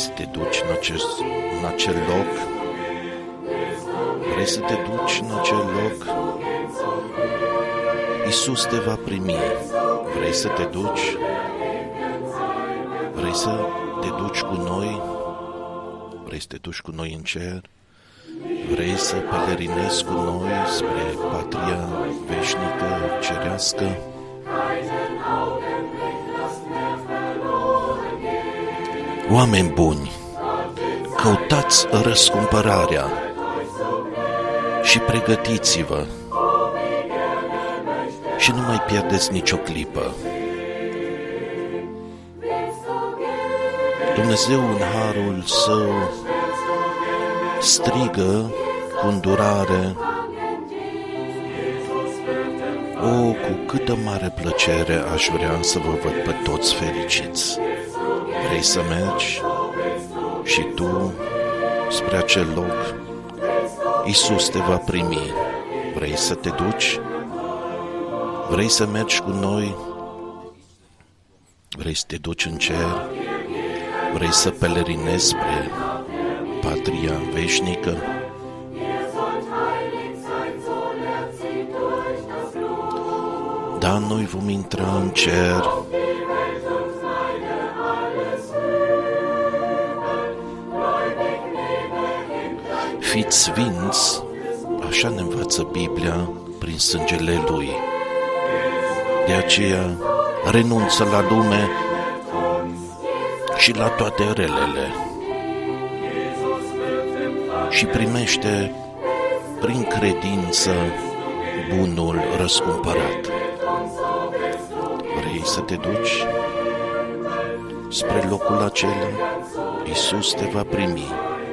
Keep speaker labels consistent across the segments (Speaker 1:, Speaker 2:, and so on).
Speaker 1: să te duci în, acest, în acel loc? Vrei să te duci în acel loc? Isus te va primi. Vrei să te duci? Vrei să te duci cu noi? Vrei să te duci cu noi în cer? Vrei să pelerinezi cu noi spre patria veșnică, cerească? Oameni buni, căutați răscumpărarea și pregătiți-vă și nu mai pierdeți nicio clipă. Dumnezeu în harul său strigă cu îndurare O, cu câtă mare plăcere aș vrea să vă văd pe toți fericiți. Vrei să mergi și tu spre acel loc? Isus te va primi. Vrei să te duci? Vrei să mergi cu noi? Vrei să te duci în cer? Vrei să pelerinezi spre patria veșnică? Da, noi vom intra în cer. Fiți sfinți, așa ne învață Biblia prin sângele Lui. De aceea, renunță la lume și la toate relele și primește prin credință bunul răscumpărat. Vrei să te duci spre locul acela? Iisus te va primi.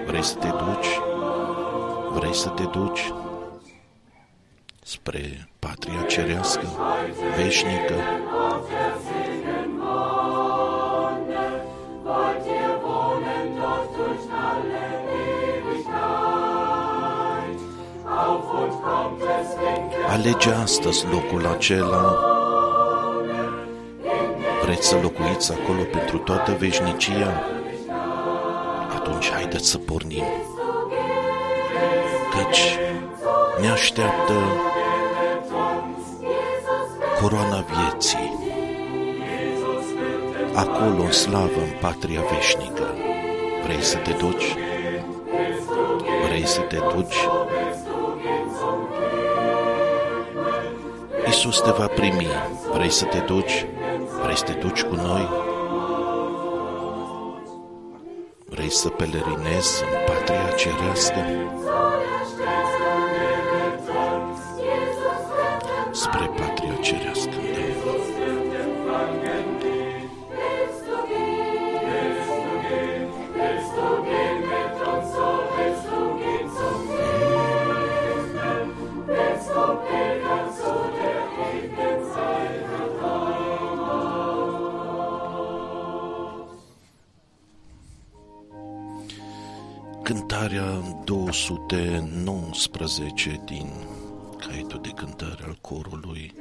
Speaker 1: Vrei să te duci? Vrei să te duci spre patria cerească, veșnică? Alege astăzi locul acela. Vreți să locuiți acolo pentru toată veșnicia? Atunci haideți să pornim. Căci ne așteaptă coroana vieții. Acolo în slavă, în patria veșnică. Vrei să te duci? Vrei să te duci? Iisus te va primi. Vrei să te duci? Vrei să te duci cu noi? Vrei să pelerinezi în patria cerească? 219 din caietul de cântări al corului,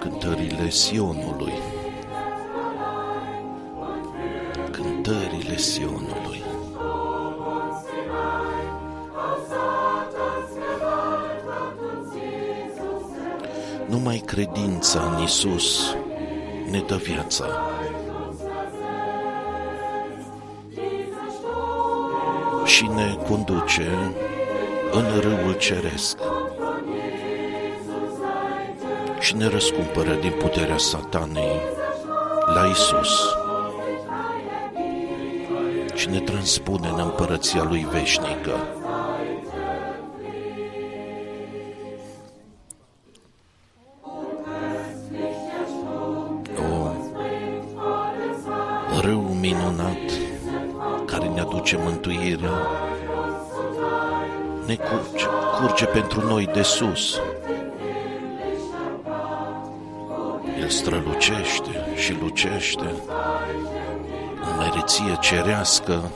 Speaker 1: cântările Sionului, cântările Sionului. Numai credința în Isus ne dă viața. Și ne conduce în râul ceresc și ne răscumpără din puterea satanei la Isus și ne transpune în împărăția lui veșnică. Pentru noi de sus. El strălucește și lucește în măreție cerească,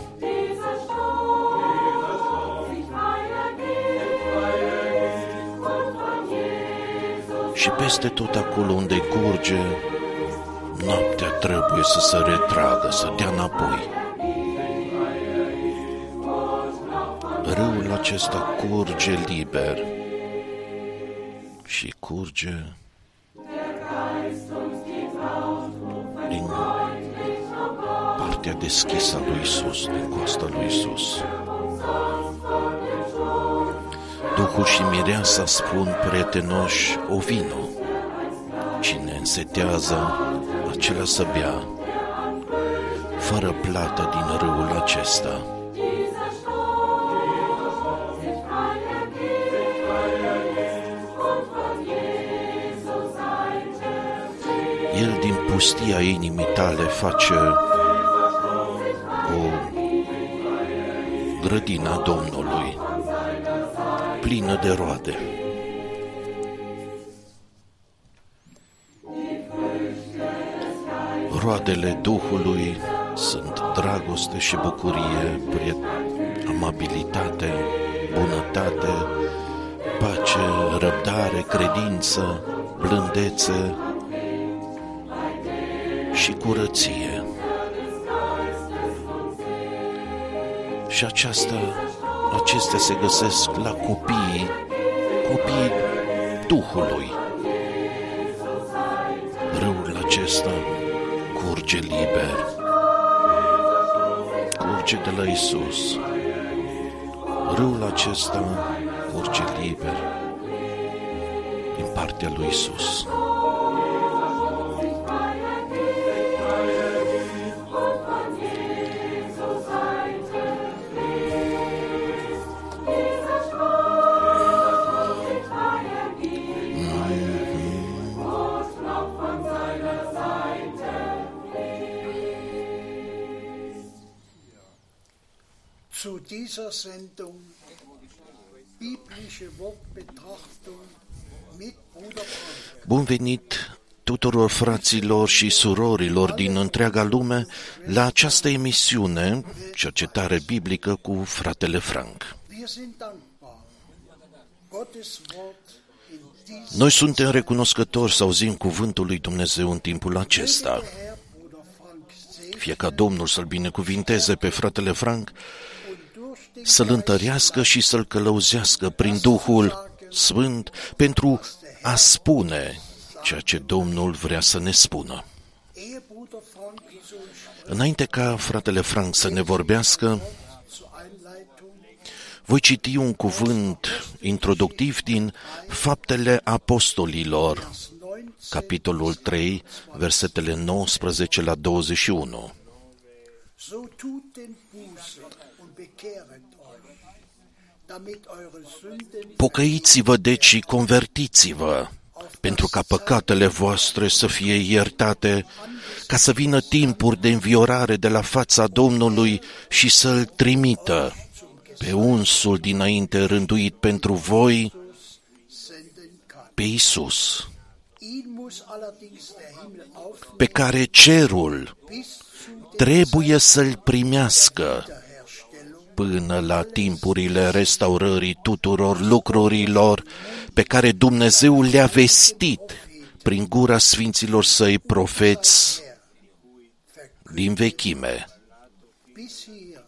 Speaker 1: și peste tot acolo unde curge, noaptea trebuie să se retragă, să dea înapoi. Râul acesta curge liber și curge din partea deschisă a lui Isus, din coasta lui Isus. Duhul și mireasa spun prietenoși o vino. Cine însetează, acela să bea, fără plată din râul acesta. Pustia inimii tale face o grădina Domnului plină de roade. Roadele Duhului sunt dragoste și bucurie, amabilitate, bunătate, pace, răbdare, credință, blândețe și curăție. Și aceasta acestea se găsesc la copiii, copiii Duhului. Râul acesta curge liber, curge de la Isus. Râul acesta curge liber din partea lui Isus.
Speaker 2: Dieser Sendung biblische Wortbetrachtung mit Bruder Frank.
Speaker 1: Bun venit tuturor fraților și surorilor din întreaga lume la această emisiune, Cercetare Biblică cu fratele Frank.
Speaker 2: Wir sind dankbar. Gottes Wort in diesem
Speaker 1: Noi suntem recunoscători să auzim cuvântul lui Dumnezeu în timpul acesta.
Speaker 2: Herr Bruder Frank segne
Speaker 1: Fie ca Domnul să-l binecuvinteze pe fratele Frank,
Speaker 2: und durch den
Speaker 1: să-l întărească și să-l călăuzească prin Duhul Sfânt pentru a spune ceea ce Domnul vrea să ne spună.
Speaker 2: Ehe Bruder Frank zu uns spricht,
Speaker 1: Înainte ca fratele Frank să ne vorbească,
Speaker 2: zur Einleitung
Speaker 1: voi citi un cuvânt introductiv din Faptele Apostolilor,
Speaker 2: 19
Speaker 1: capitolul 3, versetele 19 la 21. Pocăiți-vă deci și convertiți-vă, pentru ca păcatele voastre să fie iertate, ca să vină timpuri de înviorare de la fața Domnului și să-L trimită pe unsul dinainte rânduit pentru voi,
Speaker 2: senden kann.
Speaker 1: pe Isus,
Speaker 2: Ihn muss allerdings der Himmel aufnehmen,
Speaker 1: pe care cerul
Speaker 2: bis zu
Speaker 1: trebuie să-L primească
Speaker 2: der Herstellung
Speaker 1: până la timpurile restaurării tuturor lucrurilor pe care Dumnezeu le-a vestit prin gura sfinților săi profeți din vechime.
Speaker 2: bis hier.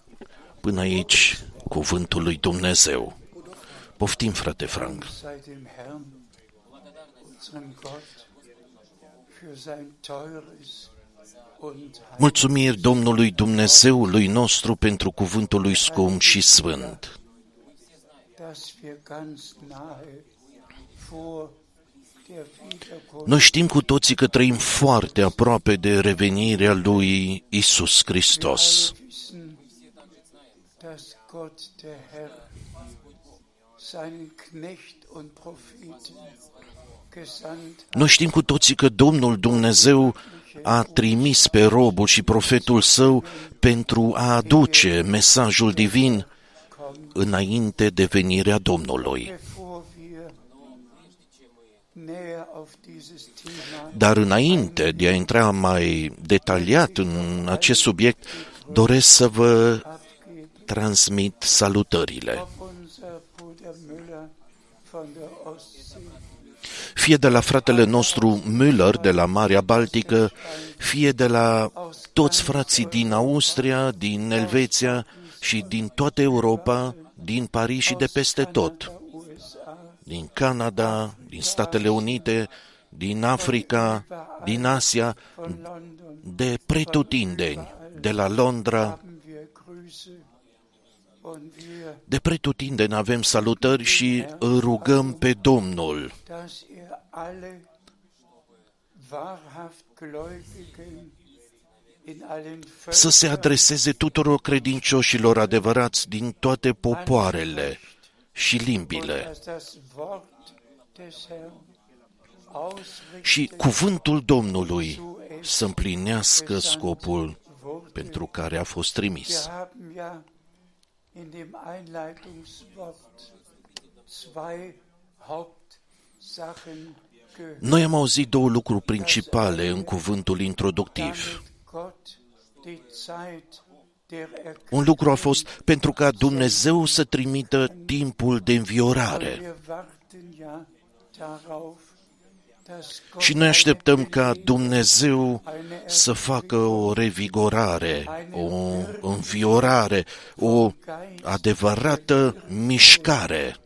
Speaker 1: Până aici, cuvântul lui Dumnezeu. Poftim, frate Frank.
Speaker 3: sei dem Herrn, unserem Gott, für sein teures und heiliges
Speaker 1: Mulțumiri Domnului Dumnezeului nostru pentru cuvântul lui scump și sfânt.
Speaker 3: dass wir ganz nahe vor der Wiederkunft
Speaker 1: Noi știm cu toții că trăim foarte aproape de revenirea lui Isus Hristos.
Speaker 3: wissen, dass Gott der Herr seinen Knecht und Propheten gesandt
Speaker 1: Noi știm cu toții că Domnul Dumnezeu a trimis pe robul și profetul său pentru a aduce mesajul divin înainte de venirea Domnului.
Speaker 3: bevor wir näher auf dieses Thema
Speaker 1: Dar înainte de a intra mai detaliat în acest subiect, doresc să vă
Speaker 3: abgeben
Speaker 1: transmit salutările.
Speaker 3: auf unser Bruder Müller von der Ostsee.
Speaker 1: Fie de la fratele nostru Müller de la Marea Baltică, fie de la toți frații din Austria, din Elveția și din toată Europa, din Paris și de peste tot,
Speaker 3: USA,
Speaker 1: din Canada, din Statele Unite, din Africa, din Asia,
Speaker 3: von London
Speaker 1: de pretutindeni, de la Londra,
Speaker 3: haben wir Grüße und wir,
Speaker 1: de pretutindeni avem salutări și îl rugăm pe Domnul
Speaker 3: dass er alle wahrhaft Gläubigen in allen
Speaker 1: să se
Speaker 3: Völkern
Speaker 1: adreseze tuturor credincioșilor adevărați din toate popoarele și
Speaker 3: und
Speaker 1: limbile.
Speaker 3: dass das Wort des Herrn ausrichtet
Speaker 1: Și cuvântul Domnului să împlinească scopul
Speaker 3: wurde.
Speaker 1: pentru care a fost
Speaker 3: Wir
Speaker 1: trimis.
Speaker 3: haben ja in dem Einleitungswort zwei Hauptsachen gehört.
Speaker 1: Noi am auzit două lucruri principale în cuvântul introductiv.
Speaker 3: Damit Gott die Zeit der
Speaker 1: Un lucru a fost pentru ca Dumnezeu să trimită timpul de înviorare.
Speaker 3: Wir warten ja darauf, dass Gott
Speaker 1: Și noi așteptăm ca Dumnezeu să facă o revigorare, o înviorare, o adevărată mișcare,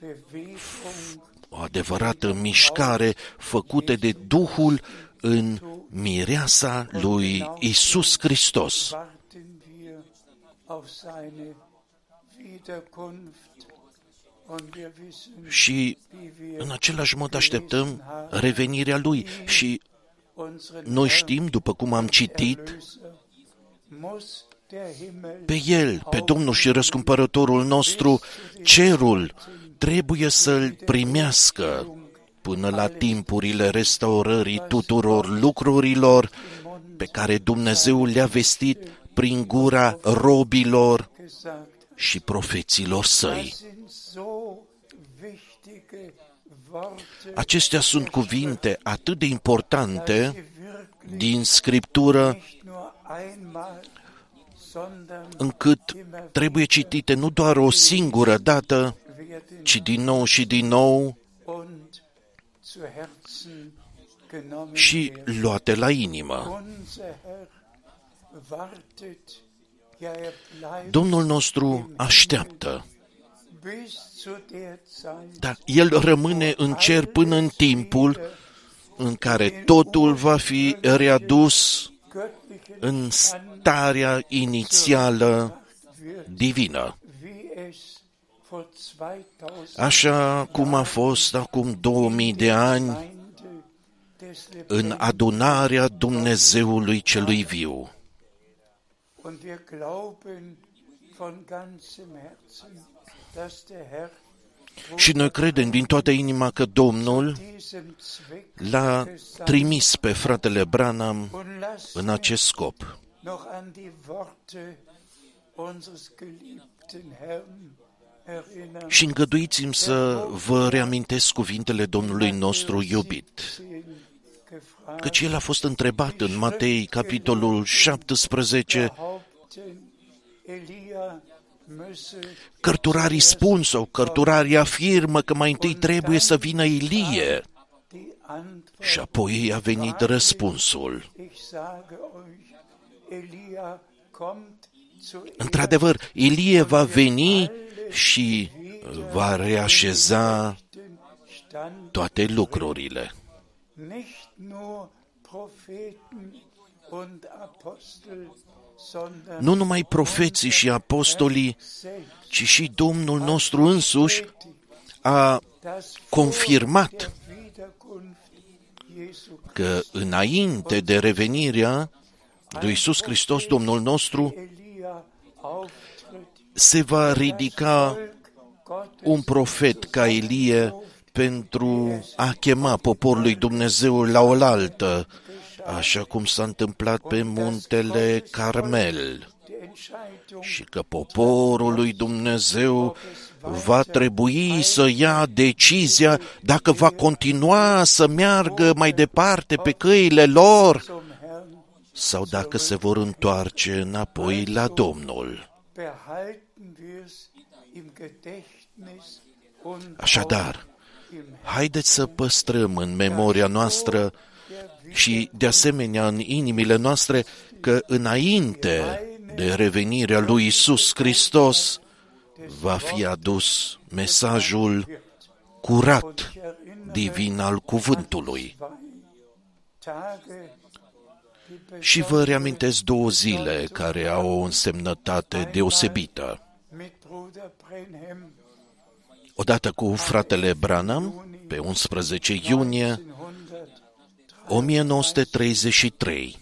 Speaker 3: Bewegung
Speaker 1: o adevărată mișcare făcută de Duhul în mireasa lui Isus Hristos.
Speaker 3: warten wir auf seine Wiederkunft und wir wissen,
Speaker 1: Și
Speaker 3: wie wir
Speaker 1: în același mod așteptăm revenirea lui și
Speaker 3: unseren
Speaker 1: noi
Speaker 3: Herrn
Speaker 1: știm, după cum am citit,
Speaker 3: Erlöser muss der Himmel
Speaker 1: pe El, pe Domnul și Răscumpărătorul nostru, cerul trebuie să-L primească până la timpurile restaurării tuturor lucrurilor pe care Dumnezeu le-a vestit prin gura robilor
Speaker 3: gesagt.
Speaker 1: și profeților săi.
Speaker 3: Das sind so wichtige Worte,
Speaker 1: Acestea sunt cuvinte atât de importante
Speaker 3: sie wirklich
Speaker 1: din Scriptură încât trebuie citite nu doar o singură dată,
Speaker 3: werden
Speaker 1: ci din nou și din nou
Speaker 3: und zu Herzen genommen
Speaker 1: și
Speaker 3: werden.
Speaker 1: luate la inimă.
Speaker 3: Unser Herr wartet, ja er bleibt
Speaker 1: Domnul nostru așteaptă,
Speaker 3: bis zu der Zeit,
Speaker 1: dar El rămâne în cer până în timpul în care totul va fi readus
Speaker 3: göttlichen
Speaker 1: în starea inițială
Speaker 3: wird,
Speaker 1: divină,
Speaker 3: wie es vor 2000
Speaker 1: așa cum a fost acum 2000 de ani
Speaker 3: Gemeinde des
Speaker 1: în
Speaker 3: Lebendigen.
Speaker 1: adunarea Dumnezeului celui viu.
Speaker 3: Und wir glauben von ganzem Herzen, dass der Herr
Speaker 1: Și noi credem din toată inima că Domnul
Speaker 3: diesem Zweck
Speaker 1: l-a
Speaker 3: gesandt
Speaker 1: trimis pe fratele Branham
Speaker 3: und lasst
Speaker 1: în acest scop.
Speaker 3: noch an die Worte unseres geliebten Herrn erinnern.
Speaker 1: Și îngăduiți-mi să vă reamintesc cuvintele Domnului nostru iubit,
Speaker 3: gefragt,
Speaker 1: căci el a fost întrebat în Matei, capitolul 17,
Speaker 3: behaupten, Elia müsse
Speaker 1: cărturarii spun sau cărturarii afirmă că mai întâi trebuie să vină Ilie.
Speaker 3: die Antwort,
Speaker 1: Și apoi a venit răspunsul.
Speaker 3: ich sage euch, Elia kommt zuerst
Speaker 1: Într-adevăr, Ilie va veni și va reașeza
Speaker 3: den Stand,
Speaker 1: toate lucrurile.
Speaker 3: Nicht nur Propheten und Apostel, sondern
Speaker 1: Nu numai profeții și apostolii,
Speaker 3: selbst
Speaker 1: ci și Domnul nostru însuși a
Speaker 3: das
Speaker 1: confirmat
Speaker 3: der Wiederkunft Jesu
Speaker 1: că înainte de revenirea lui Iisus Hristos, Domnul nostru,
Speaker 3: Elia auftritt,
Speaker 1: se va ridica
Speaker 3: Volk Gottes
Speaker 1: un profet ca Ilie pentru a chema poporul lui Dumnezeu la oaltă, așa cum s-a întâmplat pe muntele Carmel,
Speaker 3: die Entscheidung
Speaker 1: și că poporul lui Dumnezeu va trebui să ia decizia dacă va continua să meargă mai departe pe căile lor
Speaker 3: zum Herrn
Speaker 1: sau dacă se vor întoarce înapoi la Domnul.
Speaker 3: behalten wir's im Gedächtnis und
Speaker 1: Așadar, haideți să păstrăm în memoria noastră și, de asemenea, în inimile noastre că înainte de revenirea lui Isus Hristos va fi adus mesajul curat divin al cuvântului.
Speaker 3: Tage, die
Speaker 1: Și vă reamintesc două zile care au o însemnătate deosebită.
Speaker 3: mit Bruder Brenhem
Speaker 1: Odată cu fratele Branham, pe 11 iunie 1933.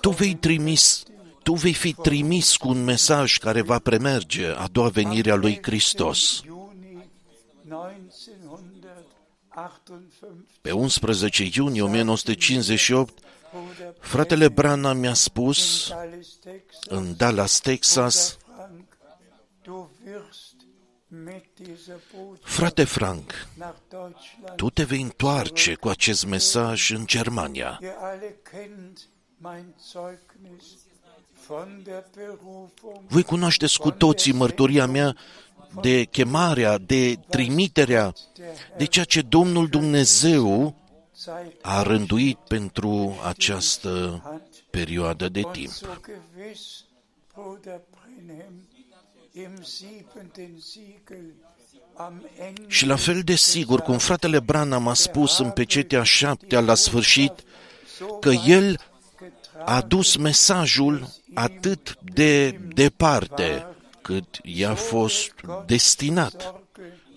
Speaker 1: Tu vei, trimis, tu vei fi trimis cu un mesaj care va premerge a doua venire a lui Hristos. Pe 11 iunie 1958, fratele Brana mi-a spus în Dallas, Texas, Frate Frank,
Speaker 3: nach Deutschland.
Speaker 1: tu te vei întoarce cu acest mesaj în Germania.
Speaker 3: Ihr alle kennt mein Zeugnis von der Berufung
Speaker 1: Voi cunoașteți cu toții mărturia mea de chemarea, de trimiterea, de ceea ce Domnul Dumnezeu
Speaker 3: seit
Speaker 1: a rânduit pentru această perioadă de
Speaker 3: und
Speaker 1: timp. Și la fel de sigur cum fratele Branham a spus în pecetea șaptea la sfârșit că el a dus mesajul atât de departe cât i-a fost destinat.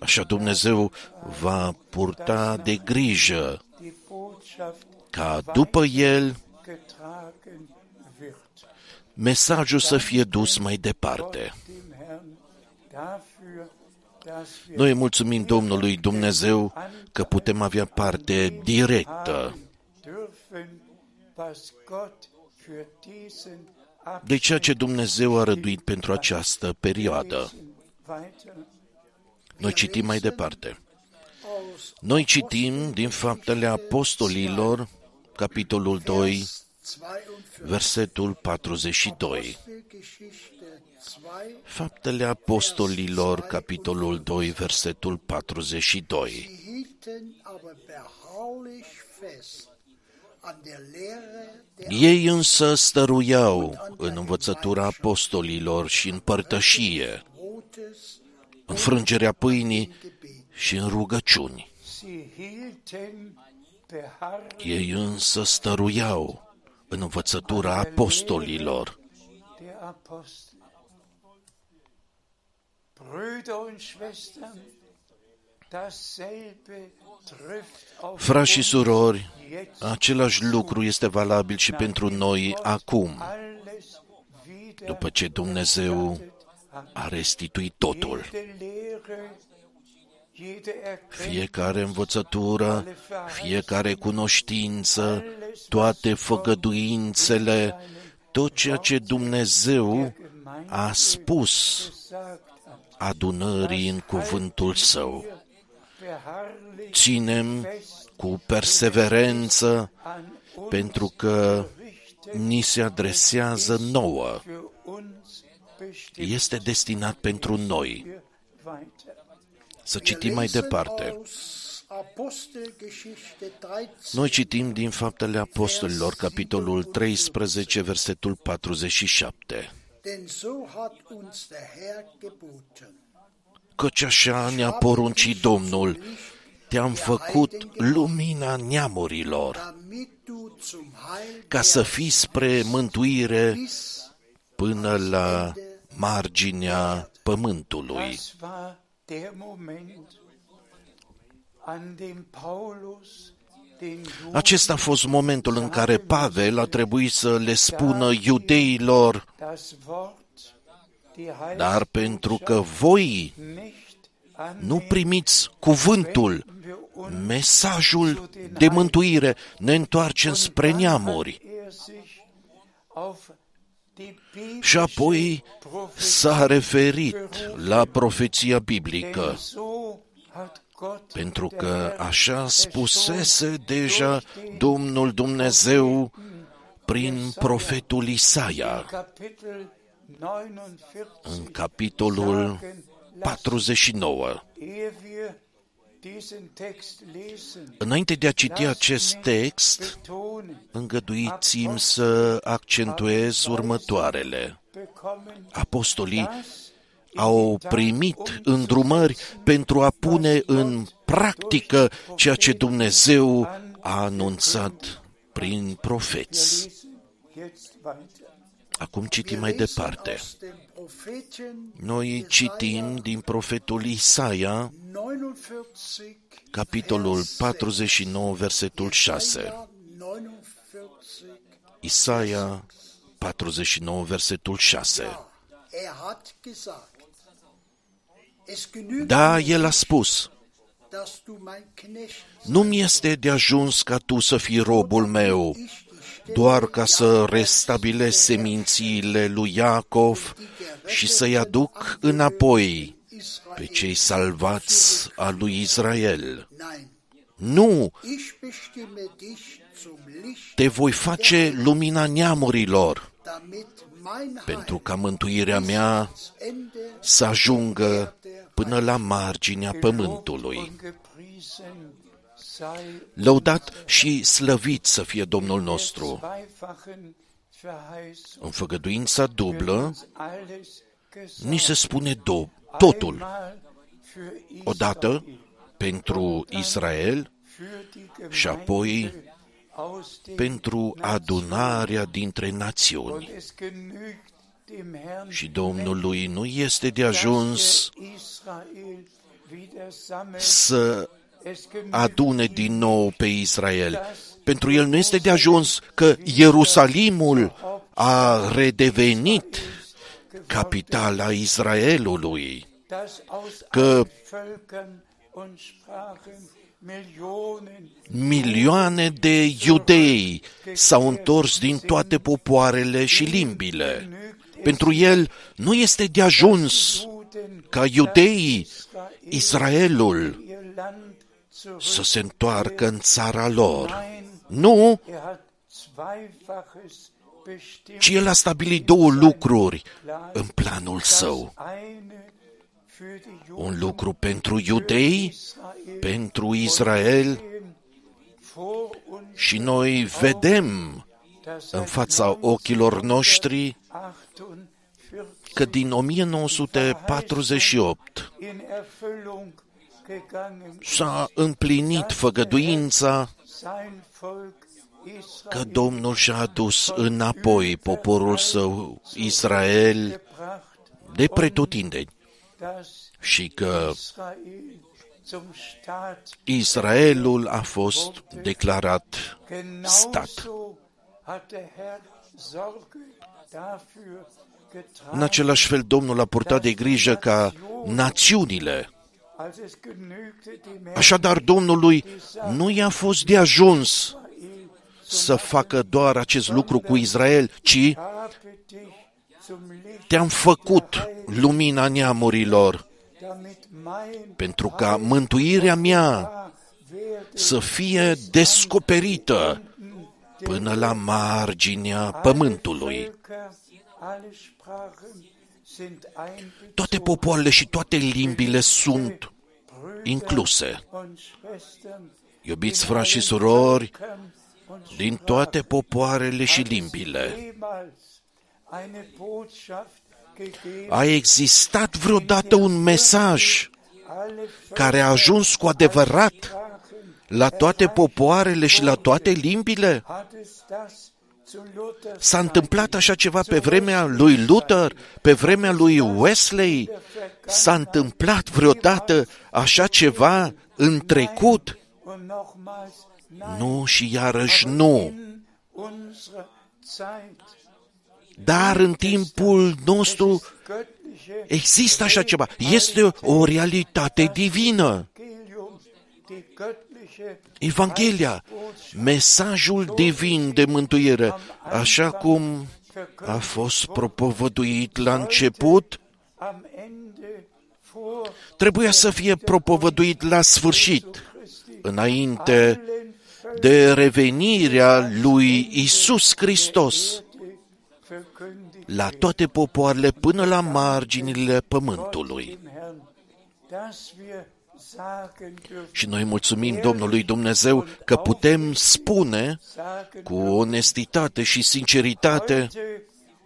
Speaker 1: Așa Dumnezeu va purta de grijă
Speaker 3: die Botschaft
Speaker 1: ca după el
Speaker 3: getragen wird.
Speaker 1: mesajul să fie dus mai departe.
Speaker 3: Dem Herrn dafür, dass wir
Speaker 1: Noi mulțumim Domnului Dumnezeu că putem avea parte directă
Speaker 3: dürfen, was Gott für diesen
Speaker 1: de ceea ce Dumnezeu a răduit pentru această perioadă.
Speaker 3: Abschluss weiter.
Speaker 1: Noi citim mai departe.
Speaker 2: aus
Speaker 1: Noi citim din Faptele Apostolilor, capitolul 2,
Speaker 2: 42.
Speaker 1: versetul 42.
Speaker 2: Apostelgeschichte 2,
Speaker 1: Faptele Apostolilor, capitolul 2, versetul 42.
Speaker 2: sie hielten aber beharrlich fest an der Lehre der
Speaker 1: Ei însă stăruiau în învățătura apostolilor și în părtășie,
Speaker 2: Brotes
Speaker 1: în frângerea pâinii și în rugăciuni.
Speaker 3: Sie hielten beharrlich
Speaker 1: Ei însă stăruiau în învățătura apostolilor. Frați și
Speaker 3: uns.
Speaker 1: surori,
Speaker 3: jetzt
Speaker 1: același lucru este valabil și pentru noi acum,
Speaker 3: alles wieder
Speaker 1: după ce Dumnezeu a restituit totul.
Speaker 3: jede Lehre, jede Erkenntnis,
Speaker 1: Fiecare învățătură, fiecare cunoștință, toate făgăduințele, tot ceea ce Dumnezeu a spus.
Speaker 3: gesagt hat,
Speaker 1: adunării în cuvântul său.
Speaker 3: beharrlich
Speaker 1: Ținem cu perseverență
Speaker 3: an uns
Speaker 1: pentru că ni se adresează nouă.
Speaker 3: für uns bestimmt
Speaker 1: Este destinat pentru noi.
Speaker 3: weiter.
Speaker 1: Să citim mai departe.
Speaker 2: aus Apostelgeschichte 13,
Speaker 1: Noi citim din Faptele Apostolilor, capitolul 13, versetul 47.
Speaker 2: Denn so hat uns der Herr geboten.
Speaker 1: Căci așa ne-a poruncit Domnul, te-am făcut lumina neamurilor,
Speaker 2: damit du zum Heil
Speaker 1: ca să fii spre mântuire
Speaker 2: bis
Speaker 1: până la marginea pământului.
Speaker 3: Das war der Moment, an dem Paulus den Juden
Speaker 1: Acesta a fost momentul în care Pavel a trebuit să le spună iudeilor,
Speaker 3: das Wort, die
Speaker 1: dar pentru că voi
Speaker 3: nicht
Speaker 1: nu primiți cuvântul, mesajul de mântuire, ne întoarcem spre neamuri.
Speaker 3: er sich auf die
Speaker 1: Și apoi s-a referit la profeția biblică.
Speaker 3: So hat Gott
Speaker 1: pentru
Speaker 3: der
Speaker 1: că
Speaker 3: Herr
Speaker 1: așa
Speaker 3: es
Speaker 1: spusese
Speaker 3: schon
Speaker 1: deja
Speaker 3: durch den
Speaker 1: Domnul Dumnezeu prin profetul Isaia
Speaker 3: Kapitel 49
Speaker 1: în capitolul
Speaker 3: sagen,
Speaker 1: 49.
Speaker 3: ehe wir diesen Text lesen,
Speaker 1: Înainte de a citi acest text,
Speaker 3: betonen,
Speaker 1: îngăduiți-mi să accentuez următoarele.
Speaker 3: bekommen
Speaker 1: Apostolii
Speaker 3: das
Speaker 1: au primit îndrumări pentru a pune în practică ceea ce Dumnezeu a anunțat prin profeți.
Speaker 3: lesen jetzt weiter.
Speaker 1: Acum citim
Speaker 2: Wir
Speaker 1: mai
Speaker 2: lesen
Speaker 1: departe.
Speaker 2: aus dem Propheten
Speaker 1: Noi citim din profetul Isaia,
Speaker 2: 49,
Speaker 1: capitolul
Speaker 2: Vers
Speaker 1: 49, versetul 6.
Speaker 2: Isaia 49,
Speaker 1: Isaia 49, versetul 6. Da,
Speaker 2: nicht,
Speaker 1: el a spus,
Speaker 2: dass du mein Knecht
Speaker 1: nu-mi este de ajuns ca tu să fii robul meu,
Speaker 2: ich die Stelle
Speaker 1: doar ca să restabilesc semințiile lui Iacov și să-i aduc înapoi pe cei salvați al lui Israel.
Speaker 2: Nein,
Speaker 1: Nu,
Speaker 2: ich bestimme dich zum Licht,
Speaker 1: te voi face lumina neamurilor,
Speaker 2: damit mein
Speaker 1: pentru
Speaker 2: Heil
Speaker 1: ca mântuirea mea
Speaker 2: ans Ende
Speaker 1: să ajungă până la marginea
Speaker 3: Gelobt
Speaker 1: pământului.
Speaker 3: und gepriesen sei
Speaker 1: Lăudat și slăvit să fie Domnul nostru.
Speaker 3: zweifachen Verheißung
Speaker 1: În făgăduința dublă,
Speaker 3: uns alles
Speaker 1: ni
Speaker 3: gesagt.
Speaker 1: se spune do- totul.
Speaker 3: Einmal für
Speaker 1: Odată
Speaker 3: Israel,
Speaker 1: pentru Israel
Speaker 3: für die
Speaker 1: și apoi
Speaker 3: Gemeinde aus den
Speaker 1: pentru adunarea dintre
Speaker 3: Und
Speaker 1: națiuni.
Speaker 3: Es genügt dem Herrn
Speaker 1: Și Domnului nu este de ajuns
Speaker 3: dass er Israel wieder sammelt.
Speaker 1: să
Speaker 3: Es genügt
Speaker 1: adune din nou pe Israel. Pentru el nu este de ajuns că Ierusalimul a redevenit capitala Israelului,
Speaker 3: dass aus
Speaker 1: că
Speaker 3: allen Völkern und Sprachen Millionen
Speaker 1: milioane de iudei s-au întors din toate popoarele și limbile. Pentru el nu este de ajuns
Speaker 3: Juden
Speaker 1: ca iudeii,
Speaker 3: Israel
Speaker 1: Israelul,
Speaker 3: ihr Land
Speaker 1: să
Speaker 3: zurück.
Speaker 1: se întoarcă în țara lor.
Speaker 3: Nein,
Speaker 1: Nu,
Speaker 3: er hat zweifaches bestimmt.
Speaker 1: ci el a stabilit două lucruri în planul său.
Speaker 3: Das eine für die Juden,
Speaker 1: Un lucru pentru iudei,
Speaker 3: Israel,
Speaker 1: pentru Israel
Speaker 3: vor uns
Speaker 1: și noi vedem
Speaker 3: das
Speaker 1: în fața ochilor noștri
Speaker 3: 48
Speaker 1: că din 1948
Speaker 3: in Erfüllung gegangen
Speaker 1: s-a împlinit făgăduința
Speaker 3: sein Volk
Speaker 1: că
Speaker 3: Israel
Speaker 1: Domnul și-a adus înapoi poporul său Israel
Speaker 3: gebracht,
Speaker 1: de pretutindeni
Speaker 3: dass
Speaker 1: și că
Speaker 3: Israel zum Staat
Speaker 1: Israelul a fost declarat stat.
Speaker 3: Genauso hat der Herr Sorge dafür
Speaker 1: În
Speaker 3: getragen,
Speaker 1: același fel, Domnul a purtat de grijă ca națiunile.
Speaker 3: als es genügte dem Herrn
Speaker 1: Așadar, Domnului nu i-a fost de ajuns
Speaker 3: Israel,
Speaker 1: să facă doar acest lucru cu Israel, ci
Speaker 3: habe dich zum Licht,
Speaker 1: te-am făcut lumina neamurilor,
Speaker 3: damit mein
Speaker 1: pentru ca mântuirea mea
Speaker 3: werde
Speaker 1: să fie descoperită până la marginea pământului.
Speaker 3: Völker, alle Sprachen sind einbezogen.
Speaker 1: Toate popoarele și toate limbile sunt incluse.
Speaker 3: und Schwestern
Speaker 1: Iubiți frați și surori,
Speaker 3: können und
Speaker 1: din toate popoarele și limbile,
Speaker 3: jemals eine Botschaft gegeben,
Speaker 1: a existat vreodată un mesaj
Speaker 3: alle
Speaker 1: care a ajuns cu adevărat
Speaker 3: Sprachen
Speaker 1: la toate popoarele și la toate limbile?
Speaker 3: Hat es das zu Luther
Speaker 1: S-a întâmplat așa ceva pe vremea lui Luther, pe vremea lui Wesley? S-a întâmplat vreodată așa ceva în trecut?
Speaker 3: und nochmals nein,
Speaker 1: Nu și iarăși nu.
Speaker 3: in unserer Zeit
Speaker 1: Dar în timpul nostru
Speaker 3: göttliche
Speaker 1: există așa ceva. Este o realitate divină.
Speaker 3: Evangelium, die göttliche
Speaker 1: Evanghelia, mesajul divin de mântuire, așa cum a fost propovăduit la început,
Speaker 3: am Ende vor
Speaker 1: trebuia să fie propovăduit la sfârșit,
Speaker 3: Christi
Speaker 1: înainte
Speaker 3: allen
Speaker 1: de revenirea lui Isus Hristos
Speaker 3: Völkern verkündigt
Speaker 1: la toate popoarele până la marginile pământului.
Speaker 3: Dem Herrn, dass wir sagen dürfen,
Speaker 1: Și noi mulțumim Domnului Dumnezeu că putem spune
Speaker 3: sagen
Speaker 1: cu onestitate și sinceritate,
Speaker 3: heute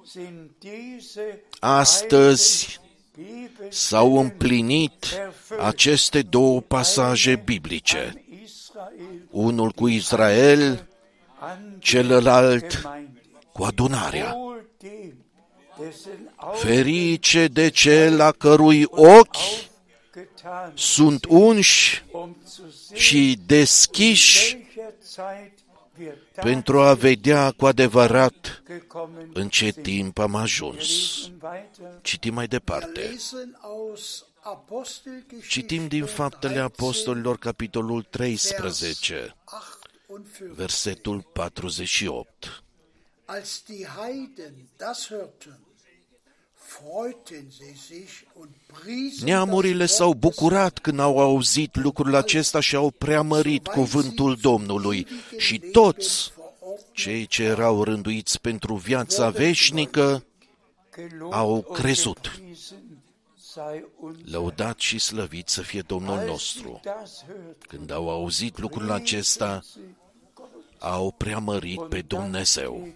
Speaker 3: sind diese
Speaker 1: astăzi
Speaker 3: Bibel
Speaker 1: s-au împlinit aceste două pasaje biblice,
Speaker 3: Israel.
Speaker 1: Unul cu Israel,
Speaker 3: an
Speaker 1: celălalt
Speaker 3: Gemeinde.
Speaker 1: cu adunarea.
Speaker 3: Wohl dem, dessen Augen
Speaker 1: Ferice de cel a cărui ochi
Speaker 3: getan,
Speaker 1: sunt unși
Speaker 3: um zu sehen,
Speaker 1: și deschiși
Speaker 3: welcher Zeit wir da
Speaker 1: pentru a vedea cu adevărat
Speaker 3: gekommen
Speaker 1: în ce
Speaker 3: sind.
Speaker 1: timp am ajuns.
Speaker 3: Lesen weiter.
Speaker 1: Citim mai
Speaker 2: Wir
Speaker 1: departe.
Speaker 2: lesen aus Apostelgeschichte
Speaker 1: Citim din Faptele
Speaker 2: 13,
Speaker 1: Apostolilor, capitolul 13,
Speaker 2: 48.
Speaker 1: versetul 48. Neamurile
Speaker 2: das
Speaker 1: s-au
Speaker 2: Wort des
Speaker 1: bucurat când au auzit lucrul acesta și au preamărit cuvântul Domnului și toți cei ce erau rânduiți pentru viața veșnică
Speaker 3: Gelobt
Speaker 1: au
Speaker 3: und
Speaker 1: crezut.
Speaker 3: gepriesen sei unser
Speaker 1: Lăudat și slăvit să fie Domnul
Speaker 3: Als
Speaker 1: nostru.
Speaker 3: sie das hörten,
Speaker 1: Când au auzit lucrul acesta, au preamărit pe Dumnezeu.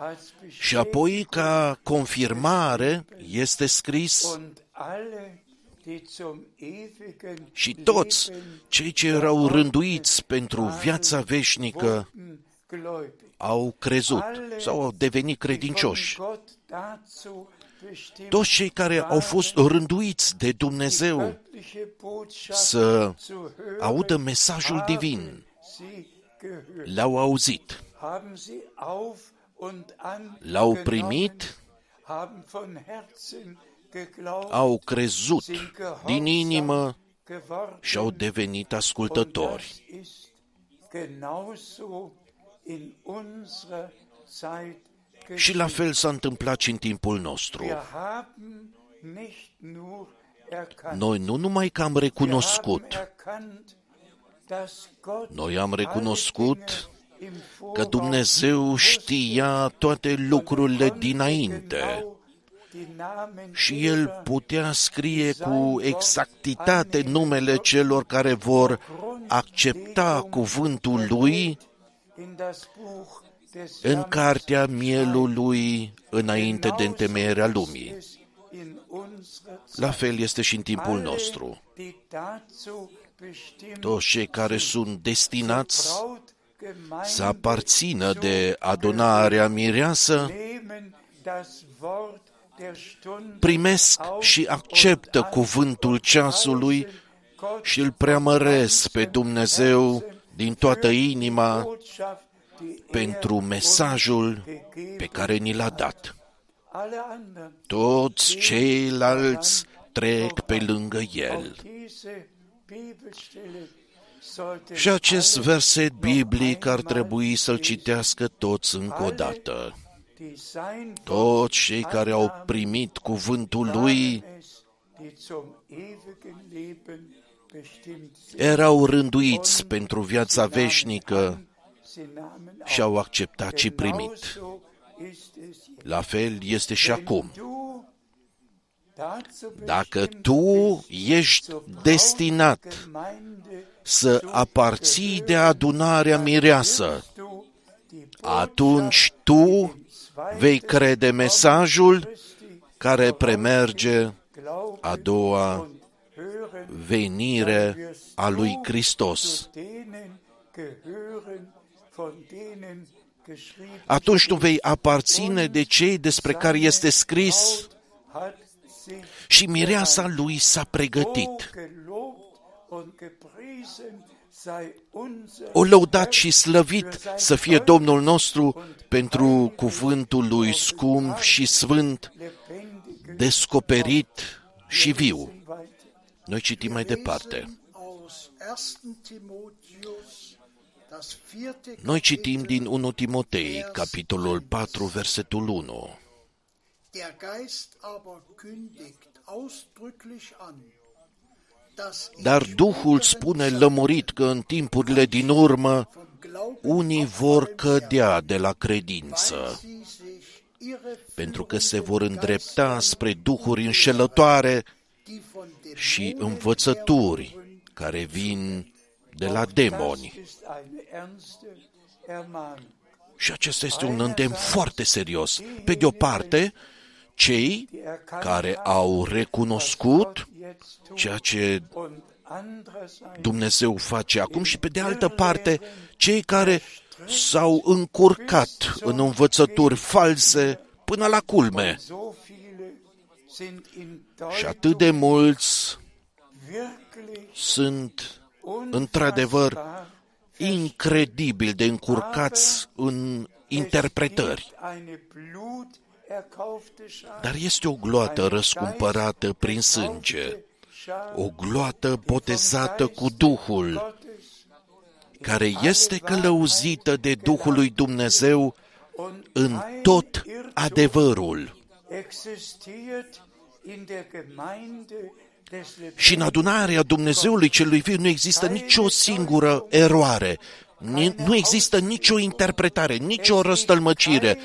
Speaker 3: Als
Speaker 1: Și apoi, ca confirmare, este scris
Speaker 3: und alle, die zum ewigen
Speaker 1: și toți
Speaker 3: Leben
Speaker 1: cei ce erau rânduiți pentru viața veșnică
Speaker 3: wurden gläubig.
Speaker 1: au crezut sau au devenit
Speaker 3: Die von
Speaker 1: credincioși.
Speaker 3: Gott dazu bestimmt
Speaker 1: Toți cei care au fost rânduiți de Dumnezeu
Speaker 3: göttliche Botschaft
Speaker 1: să
Speaker 3: zu hören,
Speaker 1: audă mesajul divin,
Speaker 3: haben sie gehört.
Speaker 1: l-au auzit,
Speaker 3: Haben sie auf und an
Speaker 1: l-au
Speaker 3: genommen,
Speaker 1: primit,
Speaker 3: haben von Herzen geglaubt,
Speaker 1: au crezut
Speaker 3: sind
Speaker 1: din inimă
Speaker 3: gehorsam geworden.
Speaker 1: și au devenit
Speaker 3: Und
Speaker 1: ascultători.
Speaker 3: das ist genauso in unserer Zeit
Speaker 1: Și la
Speaker 3: geschehen.
Speaker 1: fel s-a întâmplat și în timpul nostru.
Speaker 3: Wir haben nicht nur erkannt,
Speaker 1: Noi nu numai că am
Speaker 3: wir
Speaker 1: recunoscut,
Speaker 3: haben erkannt, dass Gott
Speaker 1: noi am recunoscut
Speaker 3: alle Dinge im
Speaker 1: că
Speaker 3: Voraus
Speaker 1: Dumnezeu știa toate lucrurile dinainte și El putea scrie cu exactitate numele celor care vor accepta cuvântul Lui în cartea mielului înainte de întemeierea lumii. La fel este și în timpul nostru. Toți cei care sunt destinați să aparțină de adunarea mireasă primesc și acceptă cuvântul ceasului și îl preamăresc pe Dumnezeu din toată inima pentru mesajul pe care ni l-a dat. Toți ceilalți trec pe lângă el. Și acest verset biblic ar trebui să-l citească toți încă o dată. Toți cei care au primit cuvântul lui erau rânduiți pentru viața veșnică și au acceptat și primit. La fel este și acum. Dacă tu ești destinat să aparții de adunarea mireasă, atunci tu vei crede mesajul care premerge a doua venire a lui Hristos. Atunci tu vei aparține de cei despre care este scris și mireasa lui s-a pregătit. O lăudat și slăvit să fie Domnul nostru pentru cuvântul lui scump și sfânt, descoperit și viu. Noi citim mai departe. Noi citim din 1 Timotei, capitolul 4, versetul 1.
Speaker 2: Der Geist aber kündigt ausdrücklich an, dass ich
Speaker 1: Dar Duhul spune lămurit că în timpurile din urmă
Speaker 2: vom Glauben
Speaker 1: unii vor cădea de la credință,
Speaker 2: sie sich ihre
Speaker 1: pentru că se vor îndrepta spre duhuri înșelătoare
Speaker 2: die von dem
Speaker 1: și învățături care vin de la demoni.
Speaker 3: Das ist eine ernste Ermahnung.
Speaker 1: Și acesta este un îndemn foarte serios. Pe de o parte, cei
Speaker 3: Die erkannt
Speaker 1: care
Speaker 3: haben,
Speaker 1: au recunoscut
Speaker 3: jetzt tun.
Speaker 1: ceea ce
Speaker 3: Und andererseits
Speaker 1: Dumnezeu face acum și pe de altă parte, cei care s-au încurcat în învățături false până la culme.
Speaker 3: so viele sind in
Speaker 1: Și atât de mulți
Speaker 3: wirklich
Speaker 1: sunt într-adevăr
Speaker 3: unfassbar
Speaker 1: incredibil de încurcați în interpretări.
Speaker 3: Eine Blut erkaufte Schar,
Speaker 1: Dar este o gloată răscumpărată prin sânge, o gloată botezată cu Duhul, care este călăuzită de Duhul lui Dumnezeu în tot adevărul.
Speaker 3: existiert in der Gemeinde des
Speaker 1: Și în adunarea Dumnezeului celui viu nu există nicio singură eroare, Ni- nu există nicio interpretare, nicio răstălmăcire.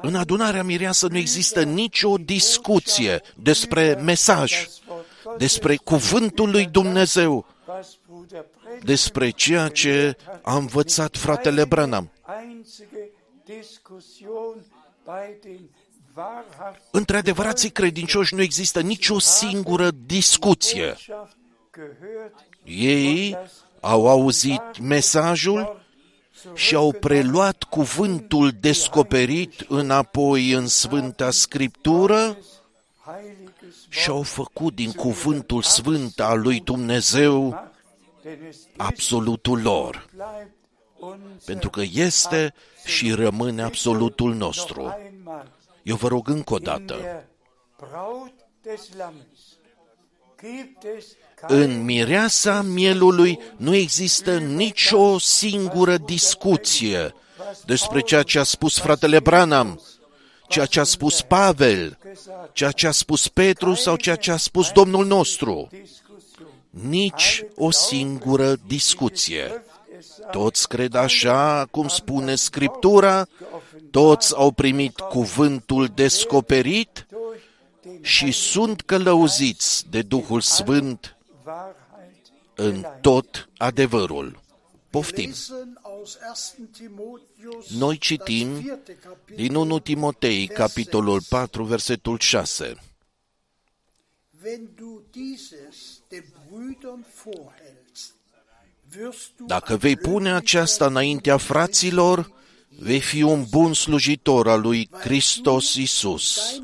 Speaker 1: În adunarea mireasă nu există nicio discuție despre mesaj, despre cuvântul lui Dumnezeu,
Speaker 3: was Bruder Brett
Speaker 1: despre ceea ce a învățat fratele Branham.
Speaker 3: einzige Diskussion bei den wahrhaft
Speaker 1: Între adevărații credincioși nu există nicio singură discuție.
Speaker 3: Botschaft gehört.
Speaker 1: Ei au auzit mesajul și au preluat cuvântul descoperit înapoi în Sfânta Scriptură
Speaker 3: heiliges
Speaker 1: și au făcut din cuvântul sfânt al lui Dumnezeu
Speaker 3: Macht, denn es ist
Speaker 1: absolutul lor,
Speaker 3: bleibt unser
Speaker 1: pentru că este și rămâne absolutul
Speaker 3: noch
Speaker 1: nostru.
Speaker 3: einmal
Speaker 1: Eu vă rog încă o
Speaker 3: in
Speaker 1: dată,
Speaker 3: der Braut des Lammes gibt es
Speaker 1: în
Speaker 3: kein
Speaker 1: mireasa mielului nu există nicio singură discuție despre ceea ce a spus fratele Branham, ceea ce a spus Pavel,
Speaker 3: gesagt
Speaker 1: ceea ce a spus Petru sau ceea ce a spus Domnul nostru.
Speaker 3: Diskussion.
Speaker 1: Nici o singură discuție.
Speaker 3: Schrift es sagt,
Speaker 1: Toți cred așa cum spune Scriptura, toți au primit cuvântul descoperit
Speaker 3: durch den
Speaker 1: și sunt călăuziți de Duhul Sfânt
Speaker 3: Wahrheit
Speaker 1: în tot adevărul. Poftim!
Speaker 2: lesen aus 1. Timotheus,
Speaker 1: Noi citim
Speaker 2: das vierte Kapitel,
Speaker 1: din 1 Timotei, capitolul 4, versetul 6.
Speaker 2: Wenn du dieses den Brüdern vorhältst, wirst du
Speaker 1: Dacă vei pune aceasta înaintea fraților, vei fi un bun slujitor al lui Hristos Isus,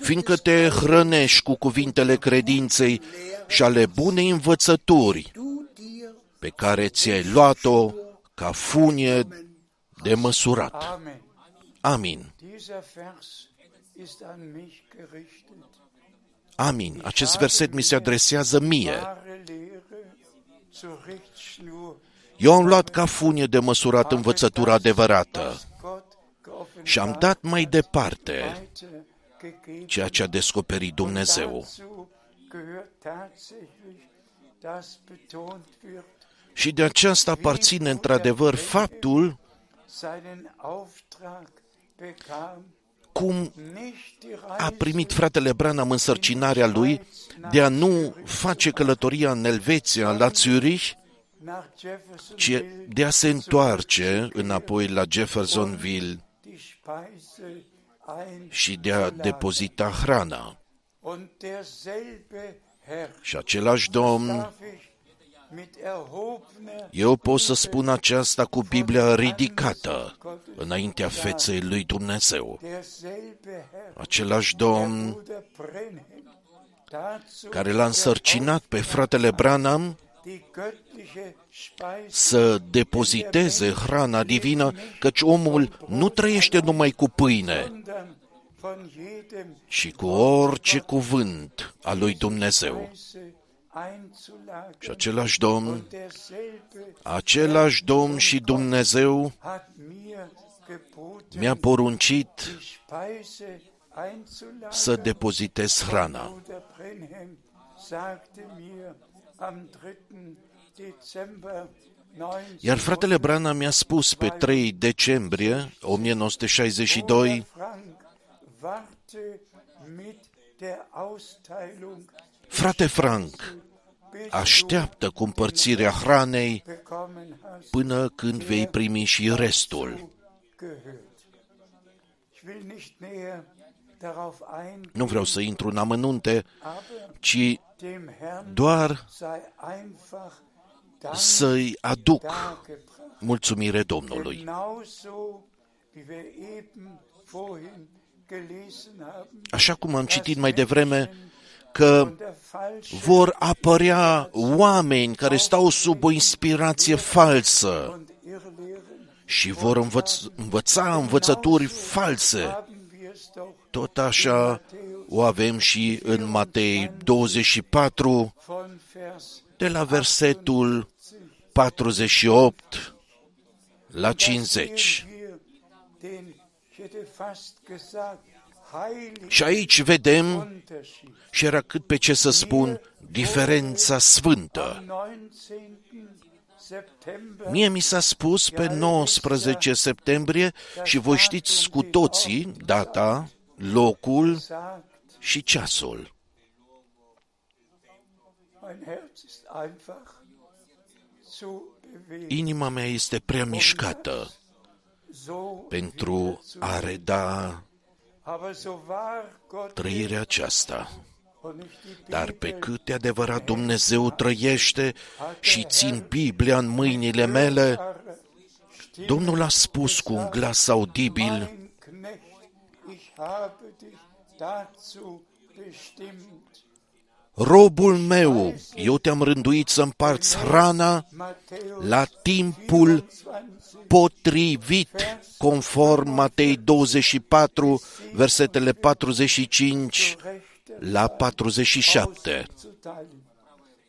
Speaker 1: fiindcă
Speaker 2: des
Speaker 1: te hrănești cu cuvintele credinței și ale bunei învățături
Speaker 2: du dir
Speaker 1: pe care ți-ai luat-o ca funie de măsurat.
Speaker 3: Amen.
Speaker 1: Amin.
Speaker 3: Dieser Vers ist an mich gerichtet.
Speaker 1: Amin. Acest verset mi se adresează mie.
Speaker 3: Wahre Lehre zur Richtschnur,
Speaker 1: Eu am luat ca funie de măsurat învățătura adevărată
Speaker 3: was Gott
Speaker 1: și am
Speaker 3: geoffenbart
Speaker 1: dat mai departe
Speaker 3: weitergegeben.
Speaker 1: Ceea ce a descoperit Dumnezeu.
Speaker 3: Dazu gehört tatsächlich, dass betont wird,
Speaker 1: Și de aceasta aparține într-adevăr faptul
Speaker 3: seinen Auftrag bekam,
Speaker 1: cum
Speaker 3: nicht die
Speaker 1: a
Speaker 3: Reise
Speaker 1: primit fratele Branham însărcinarea lui de a nu face călătoria în Elveția, la Zurich,
Speaker 3: nach
Speaker 1: ci
Speaker 3: Jeffersonville
Speaker 1: de a se întoarce înapoi la Jeffersonville
Speaker 3: die Speise ein
Speaker 1: și de a depozita hrana.
Speaker 3: und derselbe Herr
Speaker 1: Și același Domn,
Speaker 3: darf ich mit erhobener
Speaker 1: eu pot să spun aceasta cu Biblia ridicată înaintea feței lui Dumnezeu.
Speaker 3: derselbe Herr
Speaker 1: Același Domn
Speaker 3: Bruder Brenhem dazu
Speaker 1: care l-a însărcinat pe fratele Branham
Speaker 3: die göttliche Speise
Speaker 1: să depoziteze hrana divină, căci omul nu trăiește numai cu pâine,
Speaker 3: sondern von jedem
Speaker 1: ci cu orice cuvânt al lui Dumnezeu.
Speaker 3: Speise einzulagern.
Speaker 1: Și același Domn,
Speaker 3: Und derselbe
Speaker 1: același Domn și Dumnezeu
Speaker 3: hat mir geboten,
Speaker 1: mi-a poruncit
Speaker 3: die Speise einzuladen.
Speaker 1: să depozitez hrana.
Speaker 3: Bruder Brenhem sagte mir am 3. Dezember
Speaker 1: Iar fratele Brana mi-a spus pe 3 decembrie 1962,
Speaker 3: Frank, warte mit der Austeilung
Speaker 1: Frate Frank, așteaptă cu împărțirea hranei
Speaker 3: bekommen hast,
Speaker 1: până când vei primi și restul.
Speaker 3: gehört. Ich will nicht näher darauf eingehen,
Speaker 1: Nu vreau să intru în amănunte,
Speaker 3: aber
Speaker 1: ci
Speaker 3: dem Herrn
Speaker 1: doar
Speaker 3: sei einfach Dank
Speaker 1: să-i aduc
Speaker 3: dargebracht.
Speaker 1: mulțumire Domnului.
Speaker 3: Genauso wie wir eben vorhin gelesen haben,
Speaker 1: Așa cum am citit mai devreme că
Speaker 3: von der falschen
Speaker 1: vor apărea oameni care stau sub o inspirație falsă
Speaker 3: und Irrlehren
Speaker 1: și vor învăț- învăța învățături false.
Speaker 3: haben wir es doch
Speaker 1: Tot așa o avem și în Matei 24,
Speaker 3: von Vers
Speaker 1: de la versetul 48 la 50.
Speaker 3: hier den, ich hätte fast gesagt, heiligen
Speaker 1: Și aici vedem,
Speaker 3: Unterschied.
Speaker 1: și era cât pe ce să spun, diferența sfântă.
Speaker 3: 19. September
Speaker 1: Mie mi s-a spus pe 19 septembrie și voi știți cu toții data, locul
Speaker 3: sagt,
Speaker 1: și ceasul.
Speaker 3: mein Herz ist einfach zu bewegt,
Speaker 1: Inima mea este prea mișcată
Speaker 3: so
Speaker 1: pentru a reda
Speaker 3: aber so wahr Gott
Speaker 1: trăirea aceasta.
Speaker 3: und nicht die
Speaker 1: Dar pe
Speaker 3: Bibel
Speaker 1: cât de adevărat Dumnezeu trăiește și țin Biblia în mâinile mele, Domnul a spus cu un glas audibil,
Speaker 3: Mein Knecht, ich habe dich dazu bestimmt.
Speaker 1: Robul meu, eu te-am rânduit să împarți hrana
Speaker 3: Matthäus
Speaker 1: la timpul
Speaker 3: 20,
Speaker 1: potrivit, conform Matei 24, versetele 45
Speaker 3: rechte
Speaker 1: la 47.
Speaker 3: auszuteilen.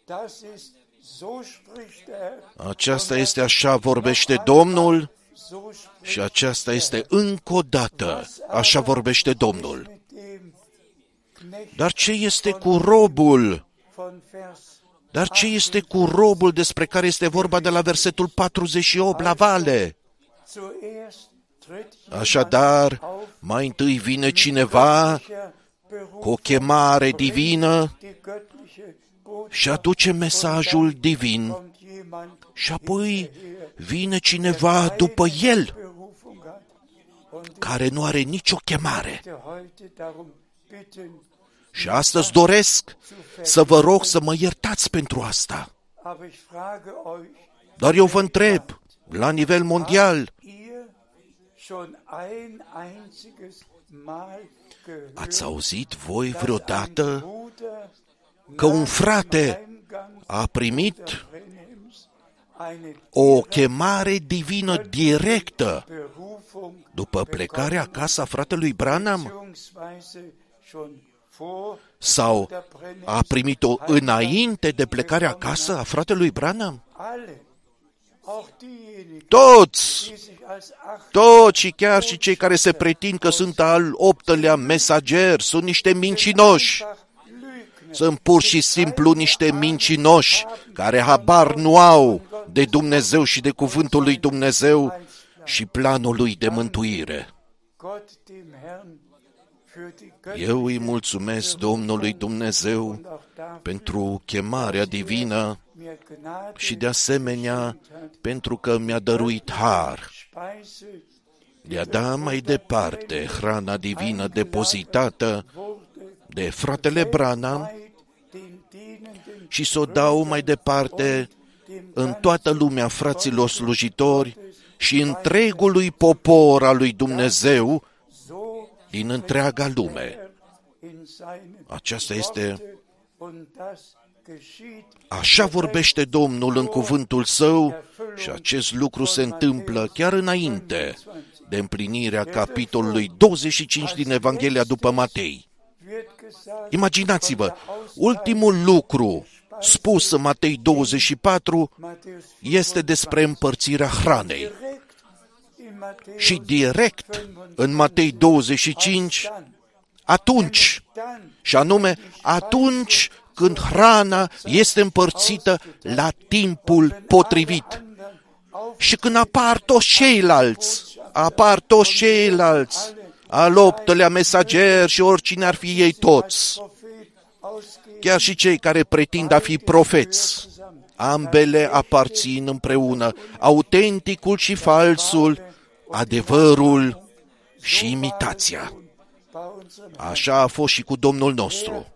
Speaker 3: Das ist, so spricht der Herr,
Speaker 1: Aceasta este așa vorbește Domnul
Speaker 3: so spricht
Speaker 1: și aceasta este încă o dată, așa vorbește Domnul.
Speaker 3: Mit dem Knecht
Speaker 1: Dar ce este cu robul?
Speaker 3: von Vers
Speaker 1: Dar ce este cu robul despre care este vorba de la versetul 48 la vale?
Speaker 3: zuerst tritt
Speaker 1: Așadar, mai întâi vine cineva
Speaker 3: der Beruf
Speaker 1: cu o chemare divină
Speaker 3: die göttliche Botschaft
Speaker 1: și aduce mesajul divin
Speaker 3: kommt jemand,
Speaker 1: și apoi vine cineva după el
Speaker 3: Berufung hat. Und ich
Speaker 1: care nu are nicio chemare.
Speaker 3: Möchte heute darum bitten,
Speaker 1: Și astăzi doresc să vă rog să mă iertați pentru asta.
Speaker 3: aber ich frage euch,
Speaker 1: Dar eu vă întreb, la nivel mondial,
Speaker 3: ihr schon ein einziges Mal gehört,
Speaker 1: ați auzit voi
Speaker 3: dass ein
Speaker 1: vreodată
Speaker 3: Bruder
Speaker 1: că un
Speaker 3: nach
Speaker 1: frate
Speaker 3: dem Heimgang
Speaker 1: a primit
Speaker 3: Brenhems eine
Speaker 1: o chemare divină directă
Speaker 3: Berufung
Speaker 1: după plecarea acasă a fratelui Branham
Speaker 3: beziehungsweise schon vor
Speaker 1: sau
Speaker 3: der Brenhems
Speaker 1: a primit-o înainte de plecarea acasă a fratelui Branham?
Speaker 3: alle, auch diejenigen,
Speaker 1: Toți!
Speaker 3: die sich als acht
Speaker 1: Toți și chiar și cei care se pretind că sunt al optălea mesager sunt niște mincinoși.
Speaker 3: Lügner
Speaker 1: Sunt pur și simplu niște mincinoși care habar nu au de Dumnezeu și de cuvântul lui Dumnezeu și planul lui de mântuire. Eu îi mulțumesc Domnului Dumnezeu
Speaker 3: und auch dafür
Speaker 1: pentru chemarea divină
Speaker 3: mir Gnade
Speaker 1: și de asemenea pentru că mi-a dăruit har.
Speaker 3: Speise
Speaker 1: de a da mai departe hrana divină depozitată
Speaker 3: wurde
Speaker 1: de fratele Branham
Speaker 3: weit den dienenden
Speaker 1: și să o dau mai departe
Speaker 3: dem
Speaker 1: în toată lumea fraților slujitori și întregului popor al lui Dumnezeu
Speaker 3: so
Speaker 1: din întreaga lume.
Speaker 3: er in seinen
Speaker 1: Aceasta este,
Speaker 3: Worte und das geschieht
Speaker 1: așa vorbește Domnul în cuvântul său și acest lucru se întâmplă chiar înainte de împlinirea capitolului 25 din Evanghelia după Matei.
Speaker 3: wird gesagt
Speaker 1: Imaginați-vă, ultimul lucru spus în Matei 24
Speaker 3: Matthäus
Speaker 1: este despre împărțirea hranei.
Speaker 3: Direkt im
Speaker 1: și direct în Matei 25, atunci, și anume atunci când hrana este împărțită la timpul potrivit. Și când apar toți ceilalți, apar toți ceilalți, al optălea mesager și oricine ar fi ei toți, chiar și cei care pretind a fi profeți, ambele aparțin împreună, autenticul și falsul, adevărul și imitația. Așa a fost și cu Domnul nostru.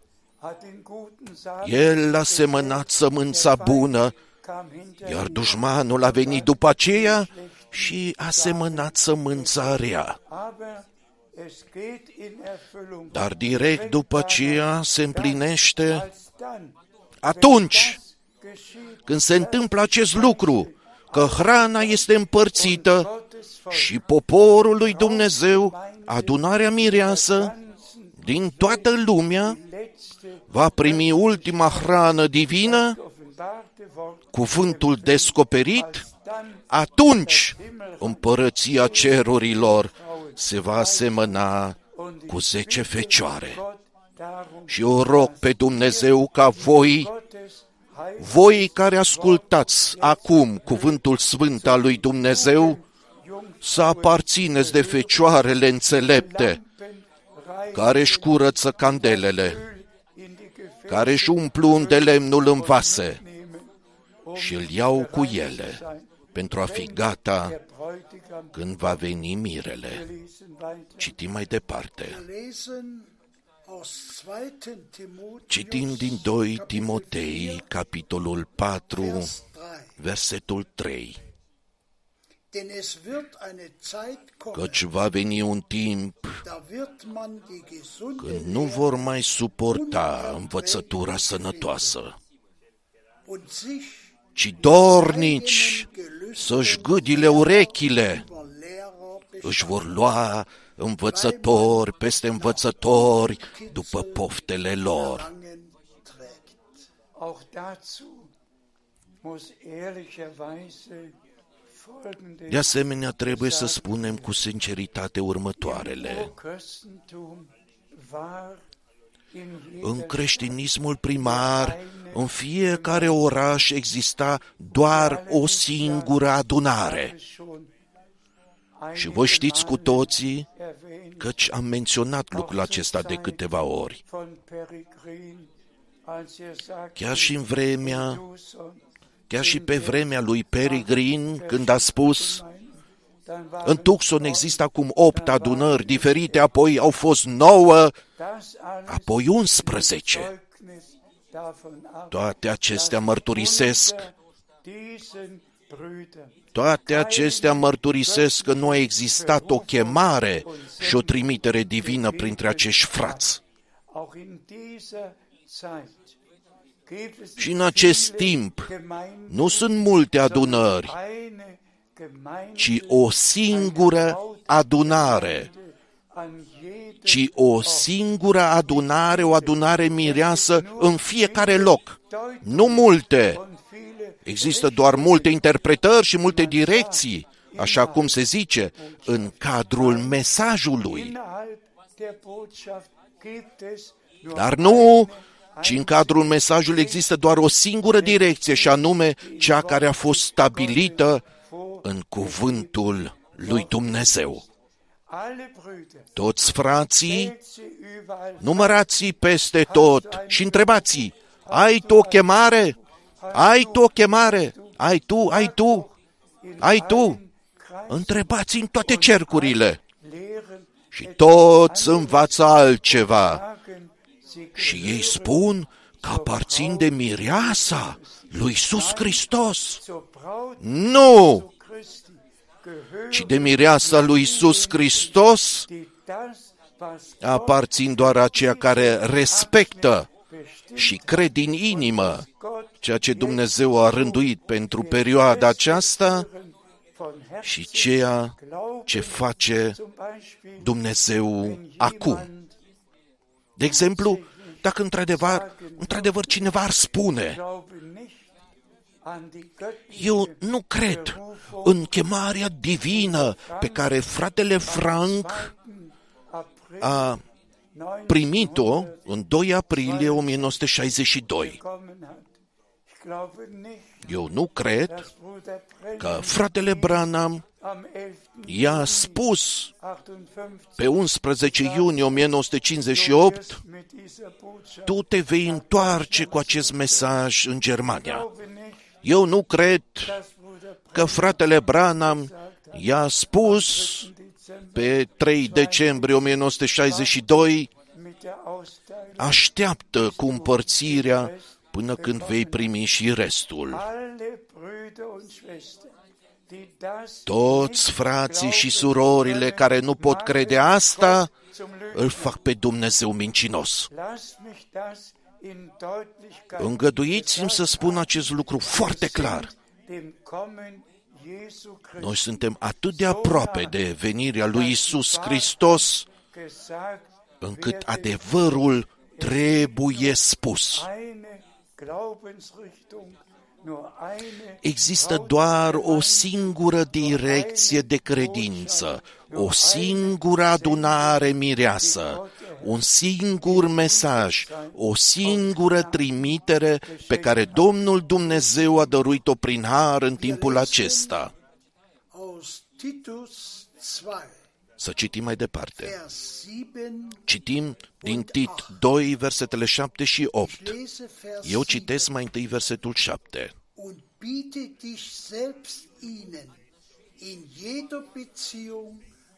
Speaker 1: El a semănat sămânța bună, iar dușmanul a venit după aceea și a semănat sămânța rea. Dar direct după aceea se împlinește atunci când se întâmplă acest lucru, că hrana este împărțită și poporul lui Dumnezeu, adunarea mireasă, din toată lumea, va primi ultima hrană divină, cuvântul descoperit, atunci împărăția cerurilor se va asemăna cu zece fecioare. Și o rog pe Dumnezeu ca voi, voi care ascultați acum cuvântul sfânt al lui Dumnezeu, să aparțineți de fecioarele înțelepte, care își curăță candelele, care își umplu de lemnul în vase și îl iau cu ele pentru a fi gata când va veni mirele. Citim mai departe. Citim din 2 Timotei, capitolul 4, versetul 3. Căci va veni un timp când nu vor mai suporta învățătura sănătoasă, ci dornici să-și gâdile urechile, își vor lua învățători peste învățători după poftele lor. De asemenea, trebuie să spunem cu sinceritate următoarele. În creștinismul primar, în fiecare oraș exista doar o singură adunare. Și vă știți cu toții, căci am menționat lucrul acesta de câteva ori. Chiar și în vremea, chiar și pe vremea lui Peregrin, când a spus, în Tucson există acum opt adunări diferite, apoi au fost nouă, apoi unsprezece. Toate acestea mărturisesc toate acestea mărturisesc că nu a existat o chemare și o trimitere divină printre acești frați. Și în acest timp nu sunt multe adunări, ci o singură adunare, ci o singură adunare, o adunare mireasă în fiecare loc, nu multe, Există doar multe interpretări și multe direcții, așa cum se zice, în cadrul mesajului. Dar nu, ci în cadrul mesajului există doar o singură direcție, și anume cea care a fost stabilită în cuvântul lui Dumnezeu. Toți frații, numărați peste tot și întrebați ai tu o chemare? Ai tu o chemare? Ai tu, ai tu, ai tu. Întrebați în toate cercurile. Și toți învață altceva. Și ei spun că aparțin de mireasa lui Iisus Hristos. Nu! Ci de mireasa lui Iisus Hristos aparțin doar aceia care respectă și cred din inimă ceea ce Dumnezeu a rânduit pentru perioada aceasta și ceea ce face Dumnezeu acum. De exemplu, dacă într-adevăr, într-adevăr cineva ar spune,
Speaker 3: an die göttliche
Speaker 1: Eu nu cred în chemarea divină pe care fratele Frank
Speaker 3: April
Speaker 1: a primit-o în 2 aprilie 1962.
Speaker 3: bekommen hat. Ich glaube nicht,
Speaker 1: Eu nu cred
Speaker 3: dass Bruder Brennan
Speaker 1: că fratele Branham
Speaker 3: am 11.
Speaker 1: I-a spus
Speaker 3: 58
Speaker 1: pe 11 iunie 1958
Speaker 3: mit dieser Botschaft.
Speaker 1: tu te vei întoarce cu acest mesaj în Germania.
Speaker 3: glaube nicht,
Speaker 1: Eu nu cred
Speaker 3: dass Bruder
Speaker 1: că fratele Branham i-a spus
Speaker 3: December
Speaker 1: pe 3 decembrie 1962
Speaker 3: mit der Austeilung
Speaker 1: așteaptă cu împărțirea până când vei primi și restul. Toți frații și surorile care nu pot crede asta,
Speaker 3: zum Lügen
Speaker 1: îl fac pe Dumnezeu mincinos.
Speaker 3: Lass mich das in Deutlichkeit
Speaker 1: Îngăduiți-mi să spun acest lucru foarte clar.
Speaker 3: dem Kommen Jesu
Speaker 1: Noi
Speaker 3: Christi
Speaker 1: suntem atât de aproape de venirea lui Isus Hristos,
Speaker 3: gesagt,
Speaker 1: încât adevărul trebuie spus.
Speaker 3: Eine Glaubensrichtung, nur eine
Speaker 1: Există doar o singură direcție de credință, o singură adunare mireasă, un singur mesaj, o singură trimitere pe care Domnul Dumnezeu a dăruit-o prin har în timpul acesta.
Speaker 2: Aus Titus 2,
Speaker 1: Să citim mai departe.
Speaker 2: Vers 7,
Speaker 1: Citim din Tit 2, versetele 7 și 8.
Speaker 2: lese Vers
Speaker 1: Eu
Speaker 2: 7.
Speaker 1: citesc mai întâi versetul 7.
Speaker 2: und biete dich selbst ihnen in jeder Beziehung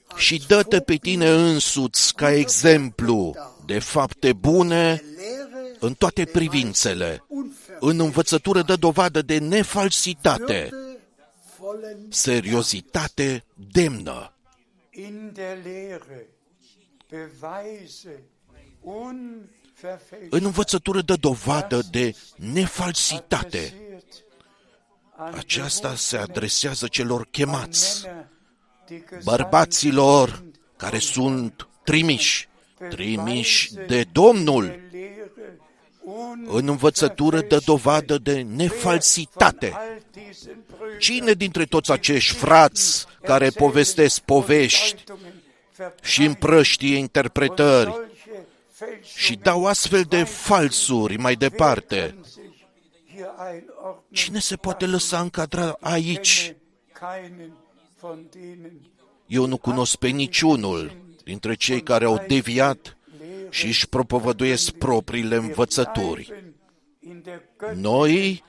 Speaker 2: als
Speaker 1: Și dă-te pe tine însuți ca exemplu de fapte bune
Speaker 2: Lehre
Speaker 1: în toate privințele,
Speaker 2: unverfälscht,
Speaker 1: în învățătură de dovadă de nefalsitate,
Speaker 2: vollen
Speaker 1: seriozitate demnă. În învățătură de dovadă de nefalsitate.
Speaker 3: adressiert an
Speaker 1: Aceasta se adresează celor chemați,
Speaker 3: Männer, die gesandt
Speaker 1: bărbaților care sunt trimiși, trimiși de Domnul,
Speaker 3: der Lehre
Speaker 1: în învățătură de dovadă de
Speaker 3: von
Speaker 1: nefalsitate.
Speaker 3: all diesen Brüdern,
Speaker 1: Cine dintre toți acești frați care povestesc povești și împrăștie interpretări
Speaker 3: solche Fälschungen
Speaker 1: și dau astfel de falsuri mai departe,
Speaker 3: werden sich hier einordnen.
Speaker 1: cine se poate lăsa încadra aici?
Speaker 3: kenne keinen von denen
Speaker 1: Eu nu cunosc pe niciunul dintre cei care au deviat și își propovăduiesc propriile învățături.
Speaker 3: bleiben in der Götter
Speaker 1: Noi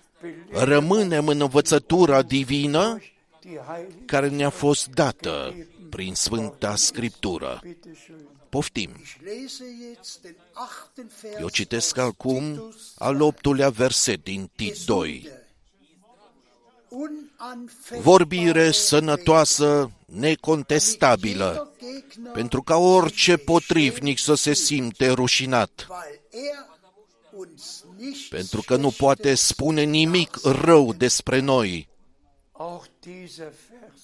Speaker 1: rămânem în învățătura divină
Speaker 3: die Heilige.
Speaker 1: care ne-a fost dată prin Sfânta Scriptură.
Speaker 3: Bitte schön.
Speaker 1: Poftim!
Speaker 2: Ich lese jetzt den achten Vers
Speaker 1: Eu citesc
Speaker 2: aus
Speaker 1: acum
Speaker 2: Titus
Speaker 1: al optulea verset din Tit 2.
Speaker 2: Gesunde, unanfechtbare
Speaker 1: Vorbire sănătoasă, necontestabilă,
Speaker 2: jeder Gegner,
Speaker 1: pentru ca orice potrivnic să se simte rușinat,
Speaker 2: weil er uns nicht
Speaker 1: pentru că nu poate spune nimic rău despre noi.
Speaker 3: Auch dieser Vers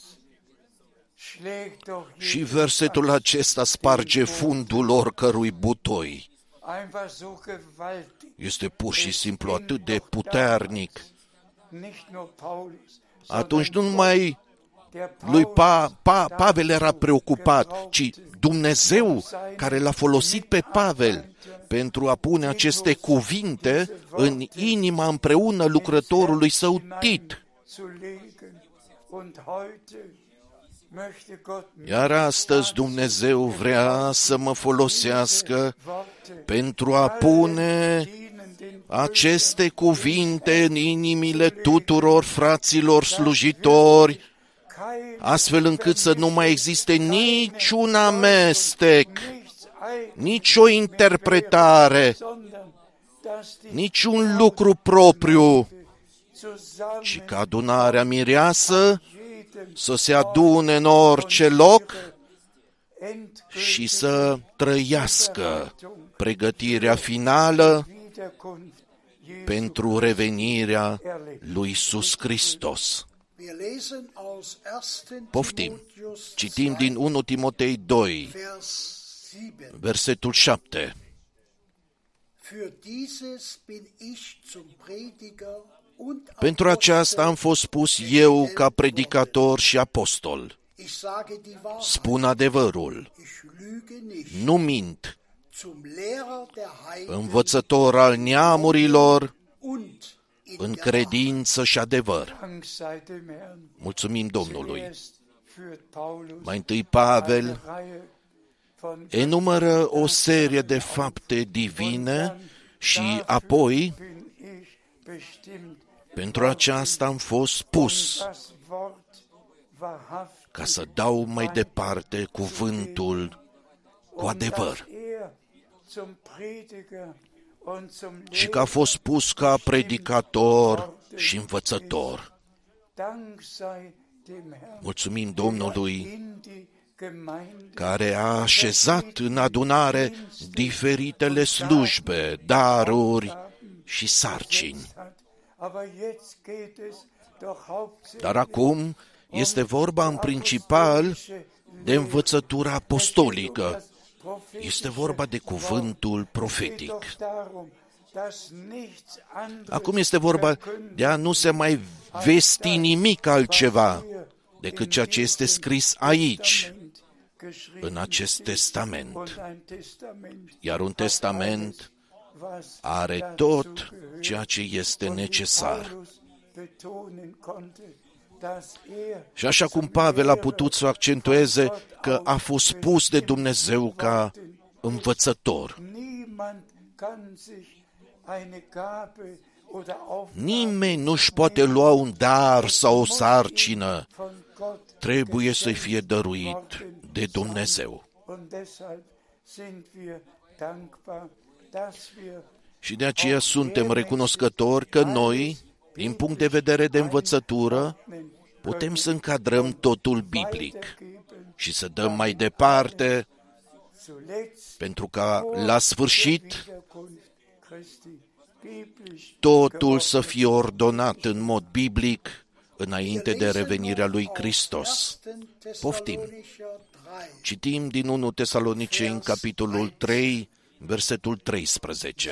Speaker 3: schlägt doch
Speaker 1: Și
Speaker 3: jedes
Speaker 1: versetul
Speaker 3: Fass.
Speaker 1: acesta sparge fundul oricărui butoi.
Speaker 3: Einfach so gewaltig.
Speaker 1: Este pur și simplu atât de puternic.
Speaker 3: Nicht nur Paulus,
Speaker 1: Atunci nu
Speaker 3: sondern
Speaker 1: numai
Speaker 3: der
Speaker 1: lui
Speaker 3: Paulus
Speaker 1: pa, pa,
Speaker 3: dazu
Speaker 1: Pavel era preocupat, ci
Speaker 3: gebrauchte,
Speaker 1: Dumnezeu care l-a folosit pe Pavel pentru a pune aceste cuvinte în inima împreună lucrătorului său Tit.
Speaker 3: zu legen. Und heute möchte Gott
Speaker 1: Iar astăzi Dumnezeu vrea să mă folosească
Speaker 3: Worte
Speaker 1: pentru a pune
Speaker 3: dienenden
Speaker 1: aceste cuvinte în inimile tuturor fraților slujitori,
Speaker 3: kein
Speaker 1: astfel încât să nu mai existe niciun amestec,
Speaker 3: nichts ein,
Speaker 1: nicio interpretare,
Speaker 3: sondern dass die
Speaker 1: niciun lucru propriu,
Speaker 3: zusammen
Speaker 1: ci ca adunarea mireasă
Speaker 3: jedem
Speaker 1: să se adune în orice loc și
Speaker 3: endgültigen
Speaker 1: să trăiască pregătirea finală
Speaker 3: Wiederkunft Jesu
Speaker 1: pentru revenirea lui Iisus Hristos.
Speaker 2: Wir lesen aus 1.
Speaker 1: Poftim.
Speaker 2: Timotheus
Speaker 1: Citim
Speaker 2: 2,
Speaker 1: din 1 Timotei 2,
Speaker 2: Vers 7.
Speaker 1: versetul 7.
Speaker 2: Für dieses bin ich zum Prediger und auch
Speaker 1: Pentru aceasta am fost pus eu ca predicator și apostol.
Speaker 2: ich sage die Wahrheit,
Speaker 1: Spun adevărul,
Speaker 2: ich lüge nicht,
Speaker 1: nu mint,
Speaker 2: zum Lehrer der Heiden
Speaker 1: învățător al neamurilor
Speaker 2: und in
Speaker 1: în
Speaker 2: der
Speaker 1: credință și adevăr.
Speaker 3: Dank sei dem Herrn.
Speaker 1: Mulțumim Domnului.
Speaker 3: Zuerst führt Paulus
Speaker 1: Mai întâi Pavel
Speaker 3: eine Reihe von
Speaker 1: enumără o serie de fapte divine și apoi,
Speaker 3: bin ich bestimmt,
Speaker 1: pentru aceasta am fost pus,
Speaker 3: das Wort wahrhaft
Speaker 1: ca să dau mai departe cuvântul cu adevăr.
Speaker 3: Dass er zum Prediger und zum
Speaker 1: Și că a fost pus ca predicator și învățător.
Speaker 3: Dank sei dem Herrn,
Speaker 1: Mulțumim Domnului
Speaker 3: in die Gemeinde
Speaker 1: care a așezat în adunare diferitele slujbe, daruri și sarcini.
Speaker 3: hat. Aber jetzt geht es doch hauptsächlich
Speaker 1: Dar acum este vorba în principal de învățătura apostolică. Este vorba de cuvântul profetic. Acum este vorba de a nu se mai vesti nimic altceva decât ceea ce este scris aici, în acest testament. Iar un testament are tot ceea ce este necesar. Și așa cum Pavel a putut să accentueze că a fost pus de Dumnezeu ca învățător. Nimeni nu-și poate lua un dar sau o sarcină. Trebuie să fie dăruit de Dumnezeu. Și de aceea suntem recunoscători că noi, din punct de vedere de învățătură, putem să încadrăm totul biblic și să dăm mai departe, pentru ca la sfârșit totul să fie ordonat în mod biblic înainte de revenirea lui Hristos. Poftim. Citim din 1 Tesaloniceni, capitolul 3, versetul 13.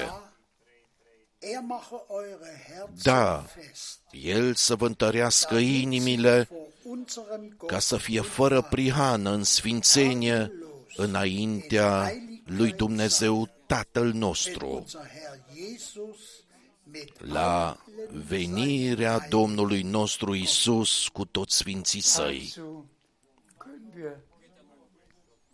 Speaker 1: Da,
Speaker 2: fest,
Speaker 1: El să vă întărească inimile
Speaker 2: vor unserem Gott
Speaker 1: ca să fie fără prihană în sfințenie înaintea lui Dumnezeu Tatăl nostru,
Speaker 2: unser Herr Jesus mit
Speaker 1: la venirea Domnului nostru Isus cu toți sfinții săi.
Speaker 3: Also können wir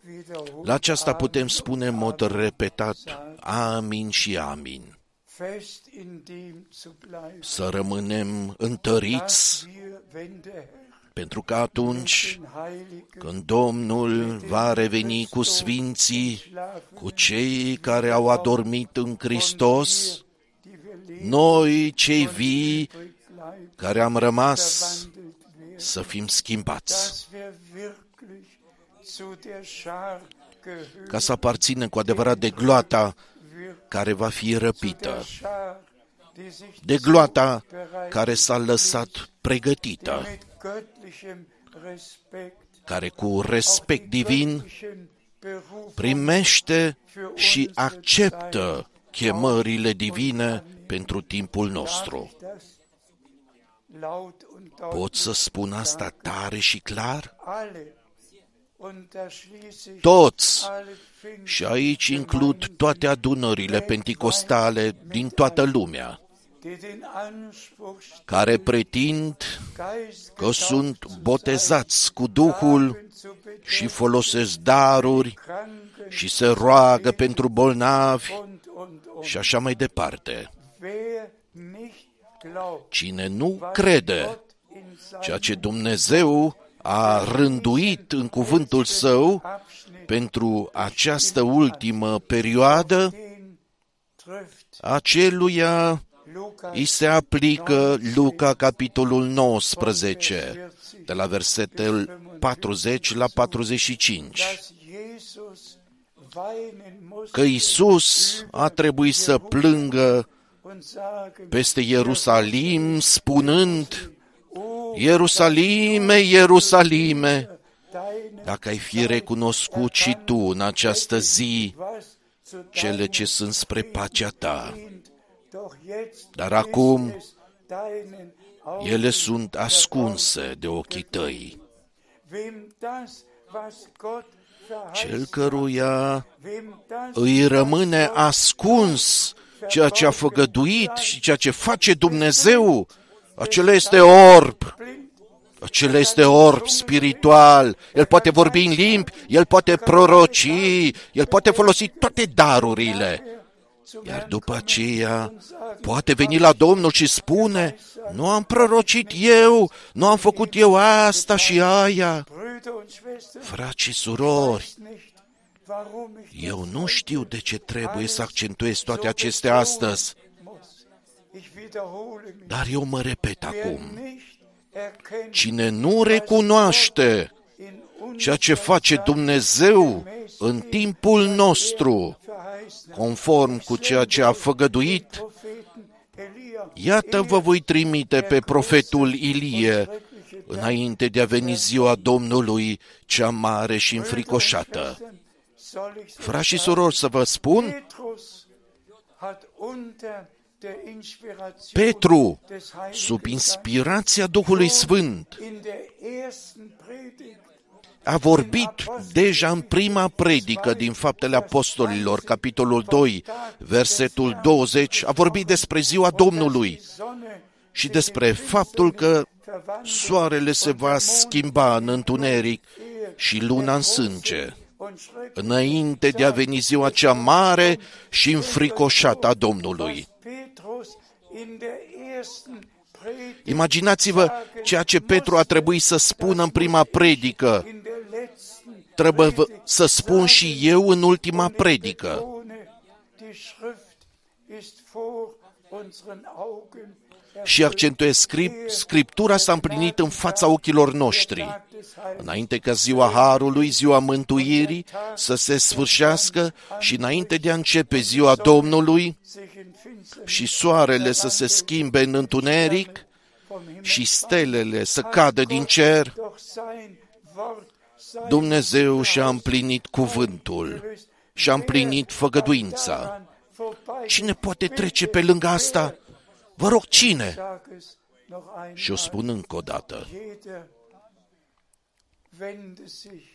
Speaker 3: wiederholen.
Speaker 1: La aceasta putem spune în mod repetat, amin și amin.
Speaker 3: Fest in dem zu bleiben,
Speaker 1: Să rămânem întăriți,
Speaker 3: dass wir, wenn der Herr
Speaker 1: pentru că atunci
Speaker 3: den Heiligen
Speaker 1: când Domnul va reveni cu sfinții, cu cei care au adormit în Hristos,
Speaker 3: die wir leben,
Speaker 1: noi, cei vii,
Speaker 3: bleiben,
Speaker 1: care am rămas,
Speaker 3: wandelt werden,
Speaker 1: să fim schimbați,
Speaker 3: dass wir wirklich zu der Schar gehören,
Speaker 1: ca să aparținem cu adevărat de gloata
Speaker 3: wir
Speaker 1: care va fi răpită,
Speaker 3: der Schar, die sich
Speaker 1: de gloata care s-a lăsat pregătită,
Speaker 3: mit göttlichem Respekt
Speaker 1: care cu respect divin
Speaker 3: göttlichen Beruf
Speaker 1: primește și acceptă chemările divine pentru timpul nostru.
Speaker 3: das laut und
Speaker 1: Pot
Speaker 3: deutlich
Speaker 1: să spun asta tare și clar? Toți!
Speaker 3: alle Pfingsten
Speaker 1: Și aici includ toate adunările penticostale din toată lumea,
Speaker 3: die den Anspruch
Speaker 1: care pretind
Speaker 3: Geist
Speaker 1: că sunt botezați cu Duhul
Speaker 3: zu bekennen,
Speaker 1: și folosesc daruri
Speaker 3: Kranken
Speaker 1: și se roagă pentru bolnavi
Speaker 3: und, und, und.
Speaker 1: și așa mai departe.
Speaker 3: Wer nicht glaubt,
Speaker 1: Cine nu crede
Speaker 3: Gott in
Speaker 1: ceea
Speaker 3: seinem
Speaker 1: ce Dumnezeu a rânduit în cuvântul său
Speaker 3: Abschnitt
Speaker 1: pentru această ultimă perioadă,
Speaker 3: den trifft
Speaker 1: aceluia
Speaker 3: Lukas
Speaker 1: îi se aplică Luca capitolul 19, de la versetul 40 la 45,
Speaker 3: dass Jesus weinen muss
Speaker 1: că Isus a trebuit să plângă
Speaker 3: und sagen,
Speaker 1: peste Ierusalim, spunând, Ierusalime, Ierusalime,
Speaker 3: deine
Speaker 1: dacă ai fi recunoscut și tu în această zi
Speaker 3: was zu
Speaker 1: cele
Speaker 3: deinem
Speaker 1: ce sunt spre pacea ta.
Speaker 3: dient, doch jetzt
Speaker 1: Dar acum
Speaker 3: ist es deinen
Speaker 1: Ele
Speaker 3: Augen
Speaker 1: sunt ascunse de ochii tăi.
Speaker 3: Wem das, was Gott
Speaker 1: Cel
Speaker 3: verheißt,
Speaker 1: căruia
Speaker 3: wem das,
Speaker 1: îi rămâne ascuns ceea ce a făgăduit și ceea ce face Dumnezeu, acela este orb.
Speaker 3: blind,
Speaker 1: Acela este orb spiritual. El poate vorbi în limbi, el poate proroci, el poate folosi toate darurile. Iar după aceea poate veni la Domnul și spune, nu am prorocit eu, nu am făcut eu asta și aia.
Speaker 3: Brüder und Schwestern,
Speaker 1: Frați și surori,
Speaker 3: weiß nicht, warum ich
Speaker 1: eu nu știu de ce trebuie să accentuez toate acestea astăzi, dar eu mă repet
Speaker 3: Wer
Speaker 1: acum.
Speaker 3: nicht erkennt,
Speaker 1: Cine nu recunoaște
Speaker 3: in
Speaker 1: ceea ce face Dumnezeu în timpul nostru,
Speaker 3: verheißen
Speaker 1: conform cu ceea ce a făgăduit,
Speaker 3: Propheten Elia,
Speaker 1: iată vă voi trimite pe profetul Ilie înainte de a veni ziua Domnului cea mare și înfricoșată.
Speaker 3: soll ich so
Speaker 1: Frați și surori, să vă spun,
Speaker 3: Petrus hat unter der Inspiration
Speaker 1: Petru,
Speaker 3: des Heiligen
Speaker 1: sub
Speaker 3: Geistes
Speaker 1: inspirația Duhului Sfânt,
Speaker 3: in der ersten Predigt
Speaker 1: a vorbit deja în prima predică din Faptele Apostolilor, capitolul 2, versetul 20, a vorbit despre ziua Domnului
Speaker 3: Sonne
Speaker 1: și despre faptul că soarele se va schimba în întuneric și luna în sânge,
Speaker 3: und schrecklich
Speaker 1: înainte de a veni ziua cea mare și înfricoșată a Domnului.
Speaker 3: Petrus in der ersten Predigt
Speaker 1: Imaginați-vă ceea ce Petru a trebuit să spună în prima predică,
Speaker 3: in der letzten
Speaker 1: trebuie vă- să spun și eu în ultima predică.
Speaker 3: Ohne die Schrift ist vor unseren Augen
Speaker 1: Și accentuez, scrip, Scriptura s-a împlinit în fața ochilor noștri.
Speaker 3: Tag des Heils.
Speaker 1: Înainte ca ziua Harului, ziua Mântuirii, să se sfârșească și înainte de a începe ziua Domnului
Speaker 3: sich in Finsternis
Speaker 1: și soarele să se schimbe în întuneric
Speaker 3: vom Himmel
Speaker 1: și stelele să cadă din cer,
Speaker 3: doch sein Wort, sein
Speaker 1: Dumnezeu și-a împlinit cuvântul și-a împlinit făgăduința.
Speaker 3: daran vorbei.
Speaker 1: Cine poate trece pe lângă asta? Vă rog, cine?
Speaker 3: Sag es noch
Speaker 1: Și o
Speaker 3: einmal.
Speaker 1: spun încă o dată.
Speaker 3: Jeder wende sich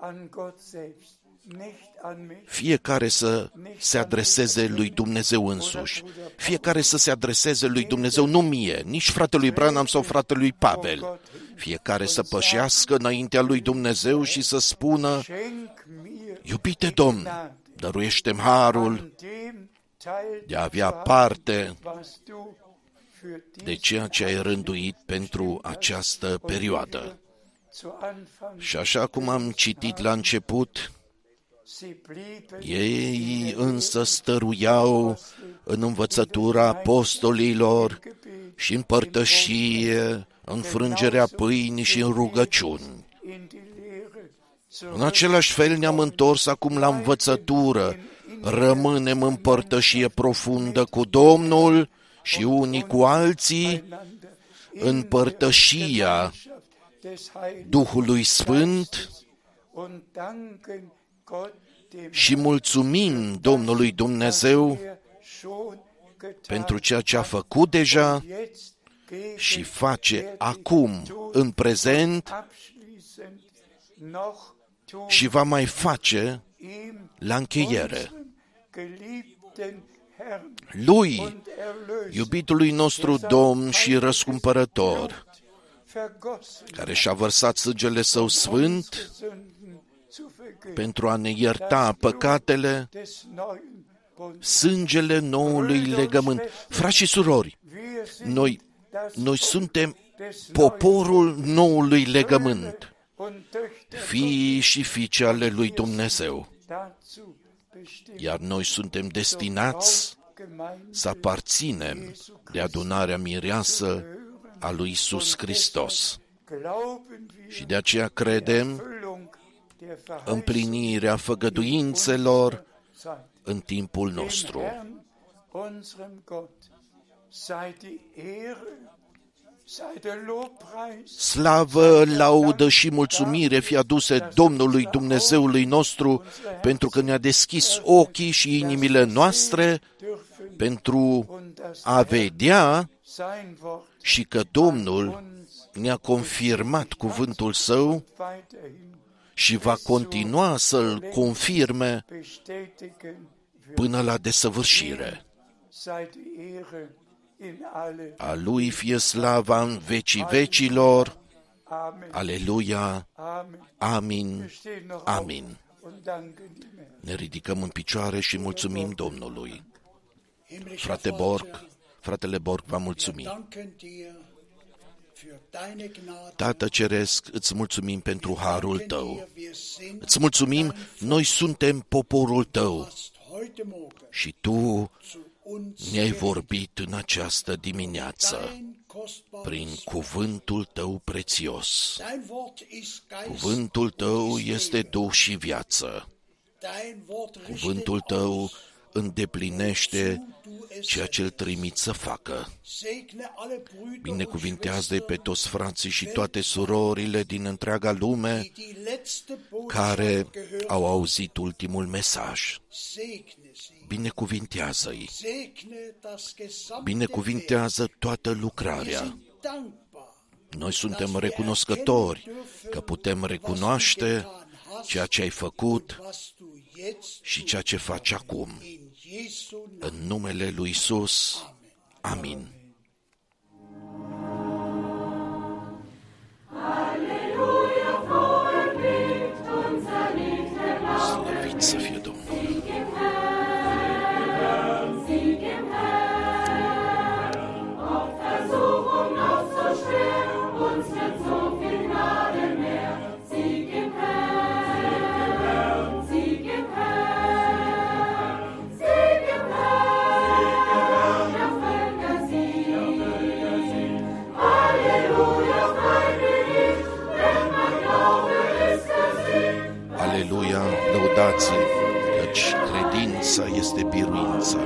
Speaker 3: an Gott selbst, nicht an mich.
Speaker 1: Fiecare să se adreseze lui Dumnezeu însuși. Fiecare să se adreseze lui Dumnezeu, nu mie, nici fratelui Branham sau fratelui Pavel. Fiecare să pășească înaintea lui Dumnezeu și să spună,
Speaker 3: Schenk mir
Speaker 1: Iubite Domn, dăruiește harul
Speaker 3: an dem Teil
Speaker 1: de a avea parte
Speaker 3: was du für
Speaker 1: de
Speaker 3: dies
Speaker 1: ceea ce ai rânduit pentru această perioadă.
Speaker 3: zu Anfang
Speaker 1: Și așa cum am citit la început,
Speaker 3: sie blieben
Speaker 1: ei însă stăruiau în învățătura apostolilor
Speaker 3: gebet
Speaker 1: și în părtășie, în frângerea pâinii și în rugăciuni.
Speaker 3: in die Lehre
Speaker 1: În același fel ne-am întors acum la învățătură, rămânem în părtășie profundă cu Domnul și unii cu alții,
Speaker 3: zurückeinander
Speaker 1: în părtășia
Speaker 3: des Heiligen
Speaker 1: Duhului Sfânt
Speaker 3: und danken Gott dem
Speaker 1: și mulțumim Domnului Dumnezeu
Speaker 3: er schon getan
Speaker 1: pentru ceea ce a făcut deja
Speaker 3: jetzt gegen
Speaker 1: și face acum, în prezent,
Speaker 3: abschließend noch tun
Speaker 1: și va mai face
Speaker 3: ihm
Speaker 1: la încheiere.
Speaker 3: Unserem geliebten Herrn
Speaker 1: Lui,
Speaker 3: und Erlöser
Speaker 1: iubitului nostru Domn și răscumpărător,
Speaker 3: vergossen
Speaker 1: care și-a vărsat sângele său sfânt
Speaker 3: Sünden zu vergeben
Speaker 1: pentru a ne ierta păcatele,
Speaker 3: des neuen Bundes.
Speaker 1: sângele noului legământ. Frați și surori,
Speaker 3: Wir sind
Speaker 1: noi,
Speaker 3: das
Speaker 1: noi suntem
Speaker 3: des
Speaker 1: poporul noului legământ,
Speaker 3: und Töchter
Speaker 1: fii și fiice ale lui Dumnezeu,
Speaker 3: dazu bestimmt.
Speaker 1: Iar noi suntem destinați
Speaker 3: Gemeinde
Speaker 1: să aparținem de adunarea mireasă a lui Isus Hristos.
Speaker 3: glauben wir
Speaker 1: Și de aceea credem
Speaker 3: Erfüllung der
Speaker 1: împlinirea făgăduințelor
Speaker 3: Zeit.
Speaker 1: în timpul
Speaker 3: Dem
Speaker 1: nostru. Slavă, laudă și mulțumire fi aduse Domnului Dumnezeului nostru pentru că ne-a deschis ochii și inimile noastre
Speaker 3: dürfen
Speaker 1: pentru
Speaker 3: und das
Speaker 1: a vedea
Speaker 3: sein Wort
Speaker 1: și că Domnul
Speaker 3: uns
Speaker 1: ne-a confirmat cuvântul său
Speaker 3: weiterhin
Speaker 1: și va continua să-l confirme
Speaker 3: bestätigen wird.
Speaker 1: până la desăvârșire.
Speaker 3: Sei die Ehre in alle.
Speaker 1: A lui fie slava în vecii vecilor.
Speaker 3: Amen.
Speaker 1: Aleluia.
Speaker 3: Amen.
Speaker 1: Amin.
Speaker 3: Wir stehen noch
Speaker 1: Amin.
Speaker 3: auf und danken dem Herrn.
Speaker 1: Ne ridicăm în picioare și mulțumim Domnului.
Speaker 2: Himmlischer
Speaker 1: Frate
Speaker 2: Vater,
Speaker 1: Borg, fratele Borg va
Speaker 2: wir
Speaker 1: mulțumi.
Speaker 2: danken dir für deine Gnade.
Speaker 1: Tată Ceresc, îți mulțumim pentru harul
Speaker 2: Danken
Speaker 1: tău.
Speaker 2: dir, wir sind
Speaker 1: Îți mulțumim, noi suntem poporul tău
Speaker 2: hast heute Morgen
Speaker 1: și tu
Speaker 2: zu uns
Speaker 1: ne-ai vorbit în această dimineață
Speaker 2: dein kostbares
Speaker 1: prin cuvântul tău prețios.
Speaker 2: Dein Wort ist Geist
Speaker 1: Cuvântul
Speaker 2: und
Speaker 1: tău
Speaker 2: ist
Speaker 1: este
Speaker 2: Leben.
Speaker 1: Duh și viață.
Speaker 2: Dein Wort richtet
Speaker 1: Cuvântul tău
Speaker 2: aus,
Speaker 1: îndeplinește
Speaker 2: du es
Speaker 1: ceea ce îl trimit să facă.
Speaker 2: Segne alle Brüder
Speaker 1: Binecuvintează-i pe
Speaker 2: und
Speaker 1: toți frații și toate surorile din întreaga lume
Speaker 2: die die letzte
Speaker 1: care
Speaker 2: Botschaft gehört
Speaker 1: au auzit ultimul mesaj binecuvintează-i, binecuvintează toată lucrarea. Noi suntem recunoscători că putem recunoaște ceea ce ai făcut și ceea ce faci acum. În numele lui Isus. Amin. Slăvit să fie Credința este biruința.